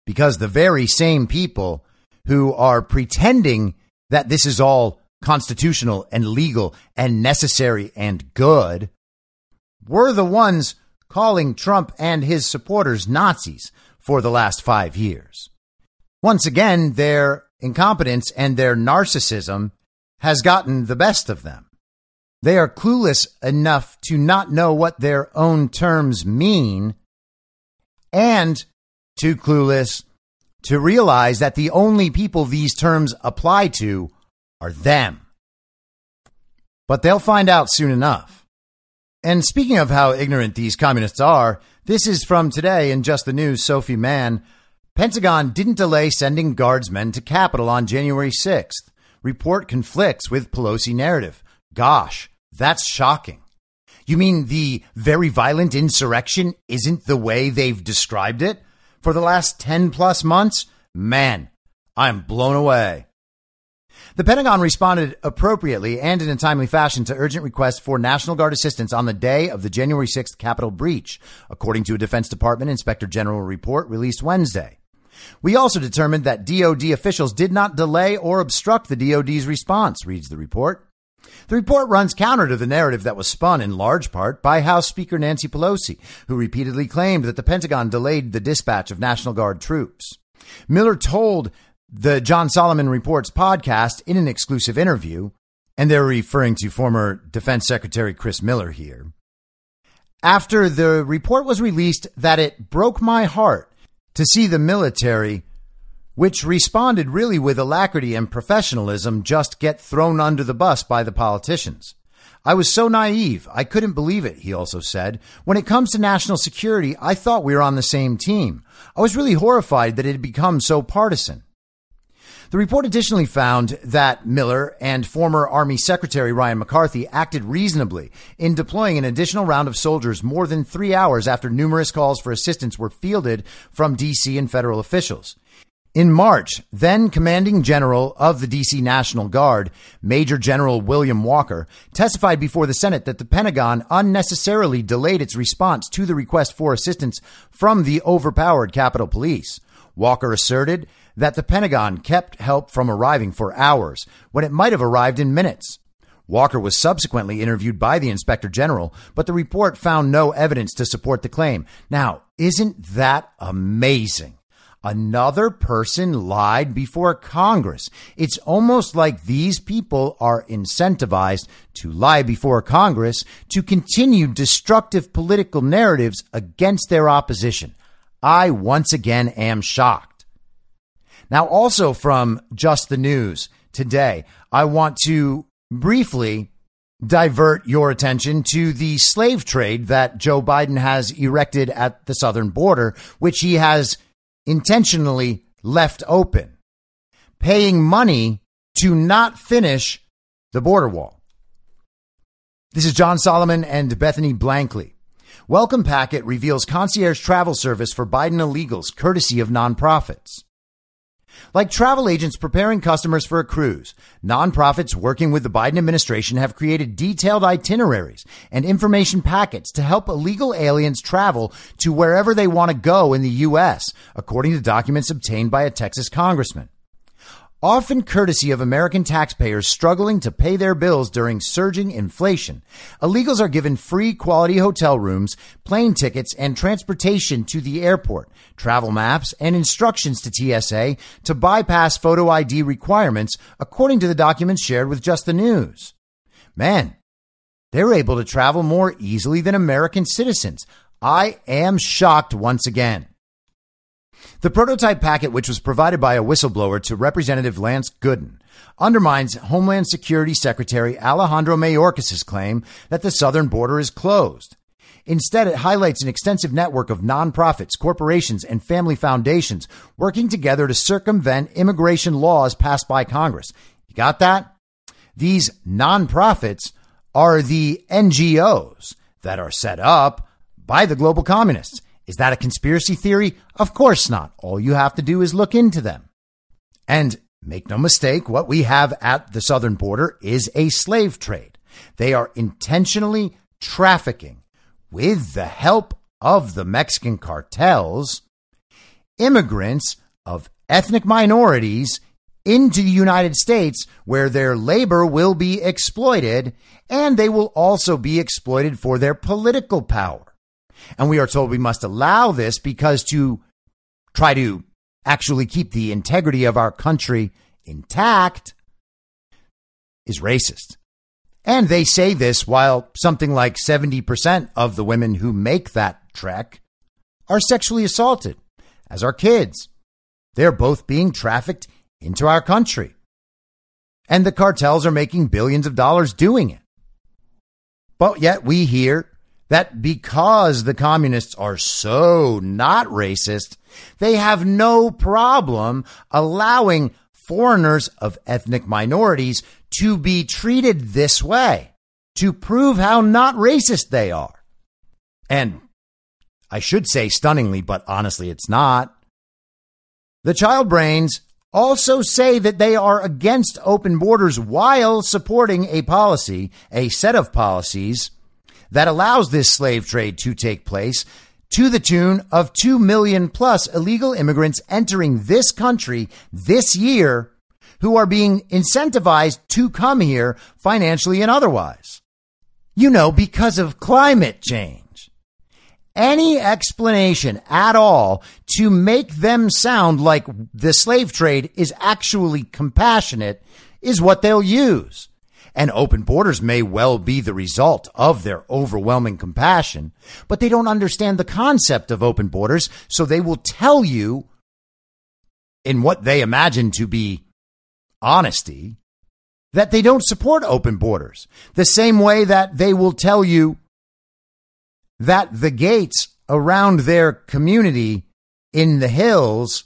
because the very same people who are pretending that this is all constitutional and legal and necessary and good were the ones calling Trump and his supporters Nazis for the last five years. Once again, their incompetence and their narcissism has gotten the best of them. They are clueless enough to not know what their own terms mean and too clueless to realize that the only people these terms apply to are them. But they'll find out soon enough. And speaking of how ignorant these communists are, this is from today in Just the News, Sophie Mann. Pentagon didn't delay sending guardsmen to Capitol on January 6th. Report conflicts with Pelosi narrative. Gosh, that's shocking. You mean the very violent insurrection isn't the way they've described it for the last 10 plus months? Man, I'm blown away. The Pentagon responded appropriately and in a timely fashion to urgent requests for National Guard assistance on the day of the January 6th Capitol breach, according to a Defense Department Inspector General report released Wednesday. We also determined that DoD officials did not delay or obstruct the DoD's response, reads the report. The report runs counter to the narrative that was spun in large part by House Speaker Nancy Pelosi, who repeatedly claimed that the Pentagon delayed the dispatch of National Guard troops. Miller told the John Solomon Reports podcast in an exclusive interview, and they're referring to former Defense Secretary Chris Miller here. After the report was released, that it broke my heart to see the military which responded really with alacrity and professionalism, just get thrown under the bus by the politicians. I was so naive. I couldn't believe it, he also said. When it comes to national security, I thought we were on the same team. I was really horrified that it had become so partisan. The report additionally found that Miller and former Army Secretary Ryan McCarthy acted reasonably in deploying an additional round of soldiers more than three hours after numerous calls for assistance were fielded from D.C. and federal officials. In March, then commanding general of the DC National Guard, Major General William Walker, testified before the Senate that the Pentagon unnecessarily delayed its response to the request for assistance from the overpowered Capitol Police. Walker asserted that the Pentagon kept help from arriving for hours when it might have arrived in minutes. Walker was subsequently interviewed by the inspector general, but the report found no evidence to support the claim. Now, isn't that amazing? Another person lied before Congress. It's almost like these people are incentivized to lie before Congress to continue destructive political narratives against their opposition. I once again am shocked. Now, also from Just the News today, I want to briefly divert your attention to the slave trade that Joe Biden has erected at the southern border, which he has intentionally left open, paying money to not finish the border wall. This is John Solomon and Bethany Blankley. Welcome Packet reveals concierge travel service for Biden illegals courtesy of nonprofits. Like travel agents preparing customers for a cruise, nonprofits working with the Biden administration have created detailed itineraries and information packets to help illegal aliens travel to wherever they want to go in the U.S., according to documents obtained by a Texas congressman often courtesy of American taxpayers struggling to pay their bills during surging inflation. Illegals are given free quality hotel rooms, plane tickets, and transportation to the airport, travel maps, and instructions to TSA to bypass photo ID requirements, according to the documents shared with Just the News. Man, they're able to travel more easily than American citizens. I am shocked once again. The prototype packet, which was provided by a whistleblower to Representative Lance Gooden, undermines Homeland Security Secretary Alejandro Mayorkas' claim that the southern border is closed. Instead, it highlights an extensive network of nonprofits, corporations, and family foundations working together to circumvent immigration laws passed by Congress. You got that? These nonprofits are the NGOs that are set up by the global communists. Is that a conspiracy theory? Of course not. All you have to do is look into them. And make no mistake, what we have at the southern border is a slave trade. They are intentionally trafficking with the help of the Mexican cartels immigrants of ethnic minorities into the United States where their labor will be exploited and they will also be exploited for their political power. And we are told we must allow this because to try to actually keep the integrity of our country intact is racist. And they say this while something like 70% of the women who make that trek are sexually assaulted, as are kids. They're both being trafficked into our country. And the cartels are making billions of dollars doing it. But yet we hear that because the communists are so not racist, they have no problem allowing foreigners of ethnic minorities to be treated this way to prove how not racist they are. And I should say stunningly, but honestly, it's not. The child brains also say that they are against open borders while supporting a policy, a set of policies that allows this slave trade to take place to the tune of 2 million plus illegal immigrants entering this country this year who are being incentivized to come here financially and otherwise. You know, because of climate change any explanation at all to make them sound like the slave trade is actually compassionate is what they'll use. And open borders may well be the result of their overwhelming compassion, but they don't understand the concept of open borders, so they will tell you in what they imagine to be honesty that they don't support open borders. The same way that they will tell you that the gates around their community in the hills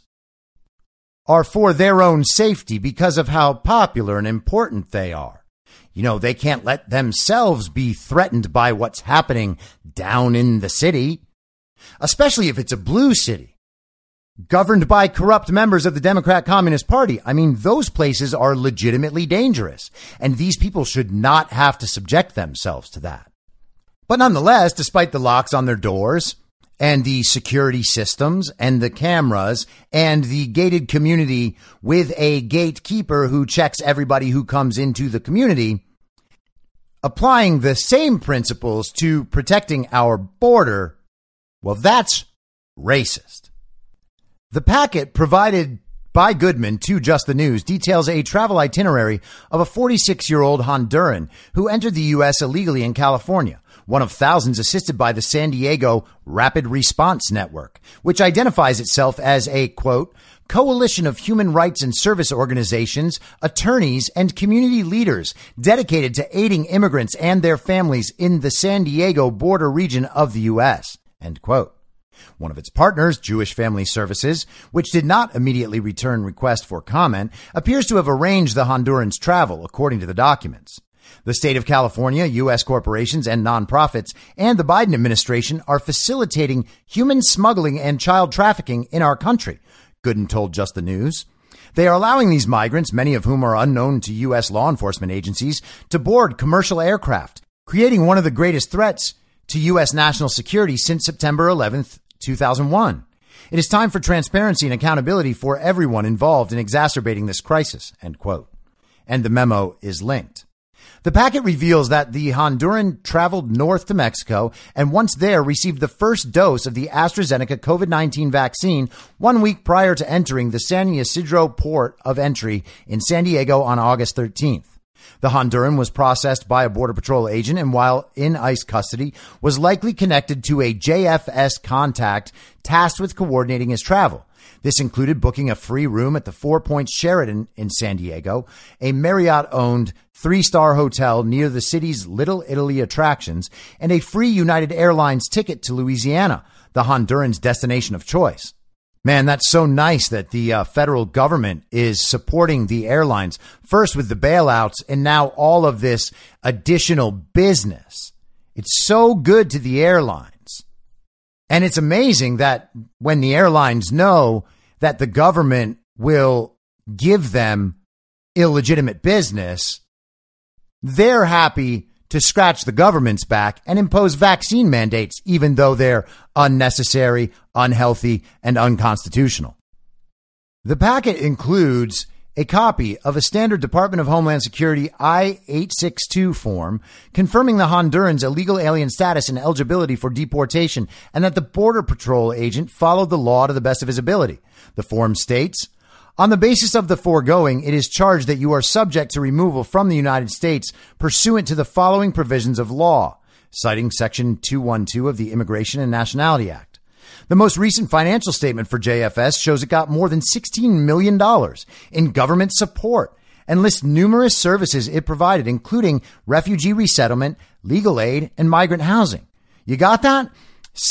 are for their own safety because of how popular and important they are. You know, they can't let themselves be threatened by what's happening down in the city, especially if it's a blue city governed by corrupt members of the Democrat Communist Party. I mean, those places are legitimately dangerous, and these people should not have to subject themselves to that. But nonetheless, despite the locks on their doors and the security systems and the cameras and the gated community with a gatekeeper who checks everybody who comes into the community, applying the same principles to protecting our border, well, that's racist. The packet provided by Goodman to Just the News details a travel itinerary of a 46 year old Honduran who entered the U.S. illegally in California one of thousands assisted by the San Diego Rapid Response Network, which identifies itself as a quote, coalition of human rights and service organizations, attorneys, and community leaders dedicated to aiding immigrants and their families in the San Diego border region of the U.S. End quote. One of its partners, Jewish Family Services, which did not immediately return request for comment, appears to have arranged the Hondurans' travel, according to the documents. The state of California, U.S. corporations and nonprofits, and the Biden administration are facilitating human smuggling and child trafficking in our country, Gooden told Just the News. They are allowing these migrants, many of whom are unknown to U.S. law enforcement agencies, to board commercial aircraft, creating one of the greatest threats to U.S. national security since September 11th, 2001. It is time for transparency and accountability for everyone involved in exacerbating this crisis, end quote. And the memo is linked. The packet reveals that the Honduran traveled north to Mexico and once there received the first dose of the AstraZeneca COVID 19 vaccine one week prior to entering the San Ysidro port of entry in San Diego on August 13th. The Honduran was processed by a Border Patrol agent and while in ICE custody was likely connected to a JFS contact tasked with coordinating his travel. This included booking a free room at the Four Points Sheraton in San Diego, a Marriott owned three star hotel near the city's Little Italy attractions, and a free United Airlines ticket to Louisiana, the Hondurans' destination of choice. Man, that's so nice that the uh, federal government is supporting the airlines, first with the bailouts and now all of this additional business. It's so good to the airlines. And it's amazing that when the airlines know that the government will give them illegitimate business, they're happy to scratch the government's back and impose vaccine mandates, even though they're unnecessary, unhealthy, and unconstitutional. The packet includes a copy of a standard Department of Homeland Security I 862 form confirming the Hondurans' illegal alien status and eligibility for deportation and that the Border Patrol agent followed the law to the best of his ability. The form states, on the basis of the foregoing, it is charged that you are subject to removal from the United States pursuant to the following provisions of law, citing Section 212 of the Immigration and Nationality Act. The most recent financial statement for JFS shows it got more than $16 million in government support and lists numerous services it provided, including refugee resettlement, legal aid, and migrant housing. You got that?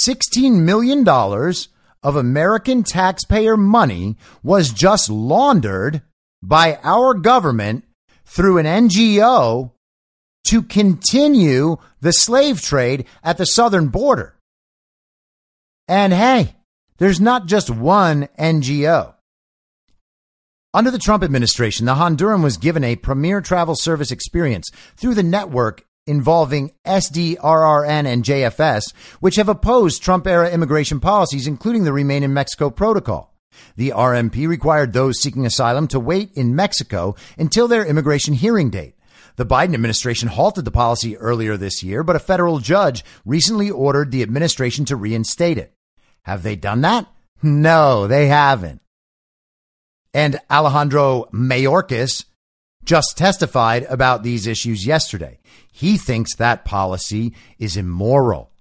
$16 million of American taxpayer money was just laundered by our government through an NGO to continue the slave trade at the southern border. And hey, there's not just one NGO. Under the Trump administration, the Honduran was given a premier travel service experience through the network involving SDRRN and JFS, which have opposed Trump era immigration policies, including the Remain in Mexico protocol. The RMP required those seeking asylum to wait in Mexico until their immigration hearing date. The Biden administration halted the policy earlier this year, but a federal judge recently ordered the administration to reinstate it. Have they done that? No, they haven't. And Alejandro Mayorkas just testified about these issues yesterday. He thinks that policy is immoral.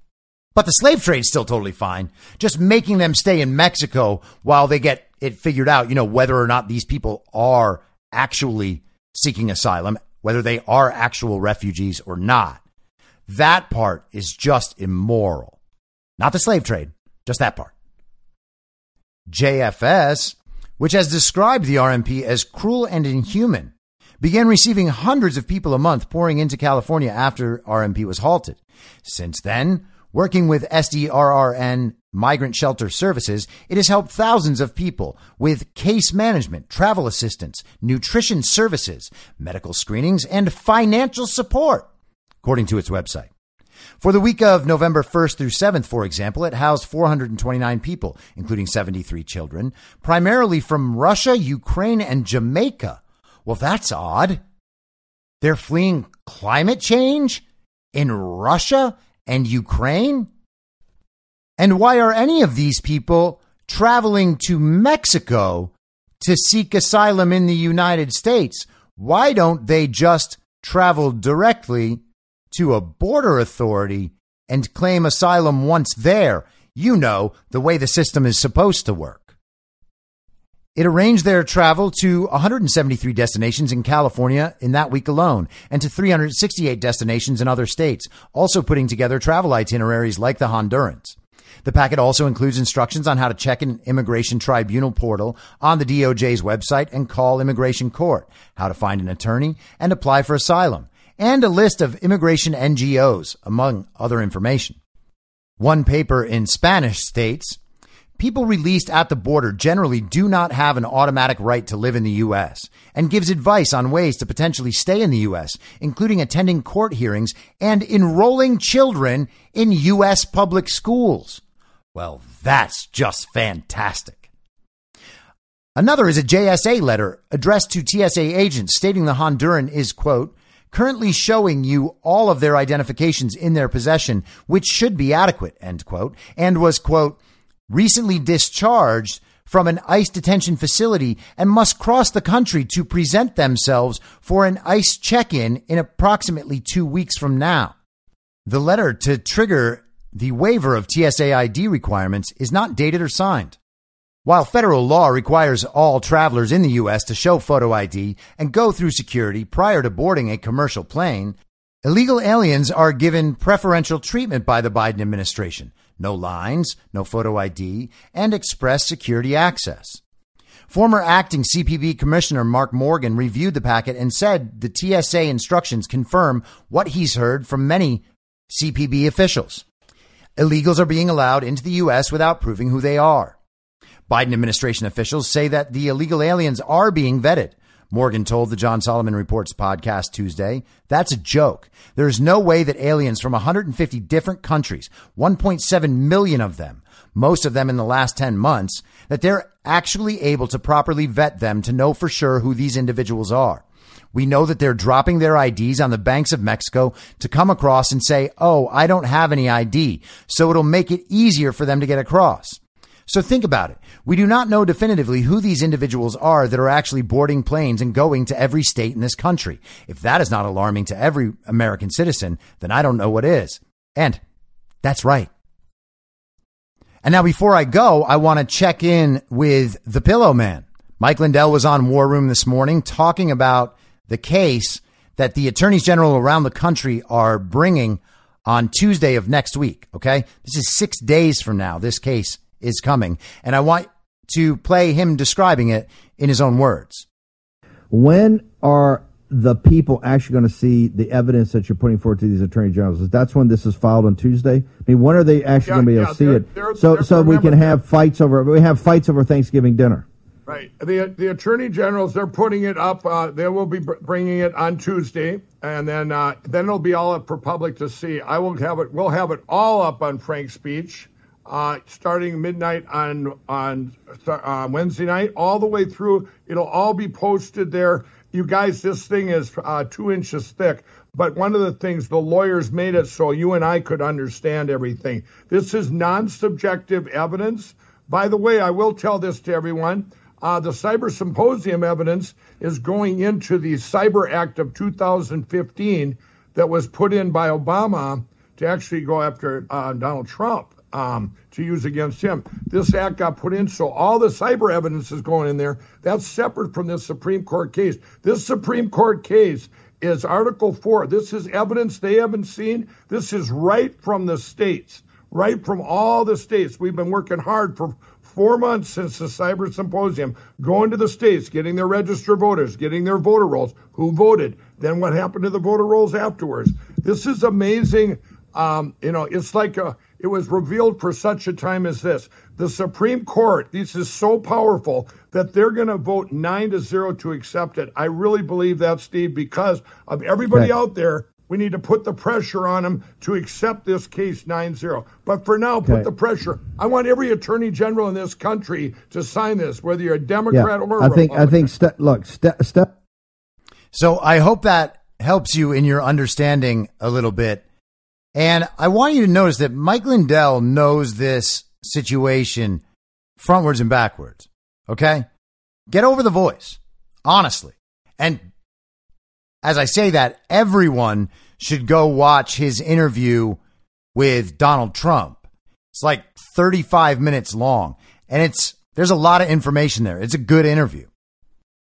But the slave trade's still totally fine. Just making them stay in Mexico while they get it figured out, you know, whether or not these people are actually seeking asylum, whether they are actual refugees or not. That part is just immoral. Not the slave trade. Just that part. JFS, which has described the RMP as cruel and inhuman, began receiving hundreds of people a month pouring into California after RMP was halted. Since then, working with SDRRN Migrant Shelter Services, it has helped thousands of people with case management, travel assistance, nutrition services, medical screenings, and financial support, according to its website. For the week of November 1st through 7th, for example, it housed 429 people, including 73 children, primarily from Russia, Ukraine, and Jamaica. Well, that's odd. They're fleeing climate change in Russia and Ukraine? And why are any of these people traveling to Mexico to seek asylum in the United States? Why don't they just travel directly to a border authority and claim asylum once there, you know the way the system is supposed to work. It arranged their travel to 173 destinations in California in that week alone and to 368 destinations in other states, also putting together travel itineraries like the Hondurans. The packet also includes instructions on how to check an immigration tribunal portal on the DOJ's website and call immigration court, how to find an attorney and apply for asylum, and a list of immigration NGOs, among other information. One paper in Spanish states people released at the border generally do not have an automatic right to live in the U.S. and gives advice on ways to potentially stay in the U.S., including attending court hearings and enrolling children in U.S. public schools. Well, that's just fantastic. Another is a JSA letter addressed to TSA agents stating the Honduran is, quote, currently showing you all of their identifications in their possession, which should be adequate, end quote, and was, quote, recently discharged from an ICE detention facility and must cross the country to present themselves for an ICE check in in approximately two weeks from now. The letter to trigger the waiver of TSA ID requirements is not dated or signed. While federal law requires all travelers in the U.S. to show photo ID and go through security prior to boarding a commercial plane, illegal aliens are given preferential treatment by the Biden administration. No lines, no photo ID, and express security access. Former acting CPB Commissioner Mark Morgan reviewed the packet and said the TSA instructions confirm what he's heard from many CPB officials. Illegals are being allowed into the U.S. without proving who they are. Biden administration officials say that the illegal aliens are being vetted. Morgan told the John Solomon Reports podcast Tuesday. That's a joke. There's no way that aliens from 150 different countries, 1.7 million of them, most of them in the last 10 months, that they're actually able to properly vet them to know for sure who these individuals are. We know that they're dropping their IDs on the banks of Mexico to come across and say, Oh, I don't have any ID. So it'll make it easier for them to get across. So think about it. We do not know definitively who these individuals are that are actually boarding planes and going to every state in this country. If that is not alarming to every American citizen, then I don't know what is. And that's right. And now before I go, I want to check in with the Pillow Man. Mike Lindell was on War Room this morning talking about the case that the attorneys general around the country are bringing on Tuesday of next week. Okay. This is six days from now. This case is coming. And I want to play him describing it in his own words. When are the people actually going to see the evidence that you're putting forward to these attorney generals? That's when this is filed on Tuesday. I mean, when are they actually yeah, going to be able yeah, to see it? They're, so, they're, so we can have fights over. We have fights over Thanksgiving dinner. Right. The the attorney generals they're putting it up. Uh, they will be bringing it on Tuesday, and then uh, then it'll be all up for public to see. I will have it. We'll have it all up on FrankSpeech uh, starting midnight on on uh, Wednesday night, all the way through. It'll all be posted there. You guys, this thing is uh, two inches thick. But one of the things the lawyers made it so you and I could understand everything. This is non-subjective evidence. By the way, I will tell this to everyone. Uh, the Cyber Symposium evidence is going into the Cyber Act of 2015 that was put in by Obama to actually go after uh, Donald Trump um, to use against him. This act got put in, so all the cyber evidence is going in there. That's separate from this Supreme Court case. This Supreme Court case is Article 4. This is evidence they haven't seen. This is right from the states, right from all the states. We've been working hard for four months since the cyber symposium, going to the states, getting their registered voters, getting their voter rolls, who voted, then what happened to the voter rolls afterwards. This is amazing. Um, you know, it's like a, it was revealed for such a time as this. The Supreme Court, this is so powerful that they're going to vote nine to zero to accept it. I really believe that, Steve, because of everybody okay. out there. We need to put the pressure on them to accept this case 9 0. But for now, okay. put the pressure. I want every attorney general in this country to sign this, whether you're a Democrat yeah, or I think, I think, ste- look, step, step. So I hope that helps you in your understanding a little bit and I want you to notice that Mike Lindell knows this situation frontwards and backwards. Okay? Get over the voice, honestly. And as I say that, everyone should go watch his interview with Donald Trump. It's like 35 minutes long and it's there's a lot of information there. It's a good interview.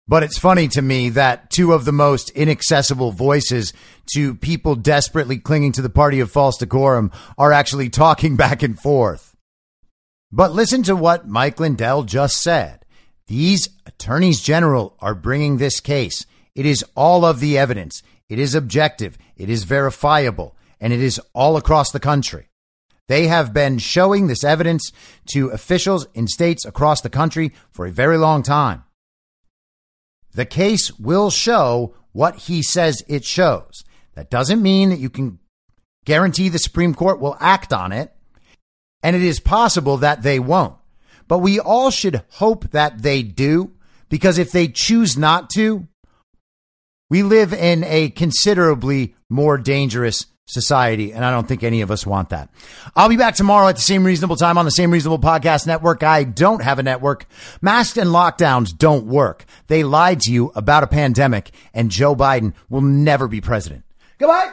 But it's funny to me that two of the most inaccessible voices to people desperately clinging to the party of false decorum are actually talking back and forth. But listen to what Mike Lindell just said. These attorneys general are bringing this case. It is all of the evidence. It is objective. It is verifiable and it is all across the country. They have been showing this evidence to officials in states across the country for a very long time. The case will show what he says it shows. That doesn't mean that you can guarantee the Supreme Court will act on it. And it is possible that they won't. But we all should hope that they do, because if they choose not to, we live in a considerably more dangerous society, and I don't think any of us want that. I'll be back tomorrow at the same reasonable time on the same reasonable podcast network. I don't have a network. Masks and lockdowns don't work. They lied to you about a pandemic, and Joe Biden will never be president. Goodbye.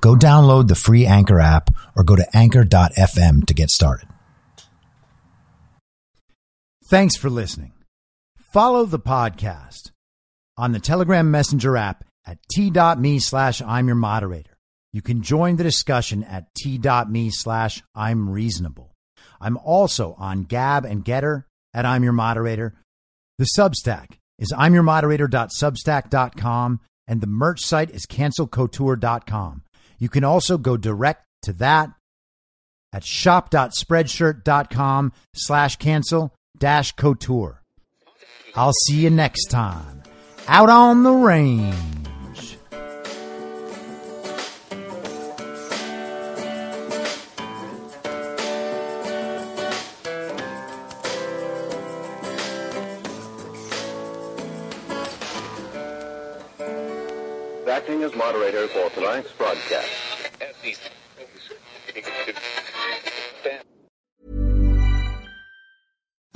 Go download the free Anchor app or go to anchor.fm to get started. Thanks for listening. Follow the podcast on the Telegram Messenger app at t.me slash I'm your moderator. You can join the discussion at t.me slash I'm reasonable. I'm also on Gab and Gettr at I'm your moderator. The Substack is I'm your moderator.substack.com and the merch site is cancelcouture.com. You can also go direct to that at shop.spreadshirt.com slash cancel dash couture. I'll see you next time out on the range. As moderator for tonight's broadcast.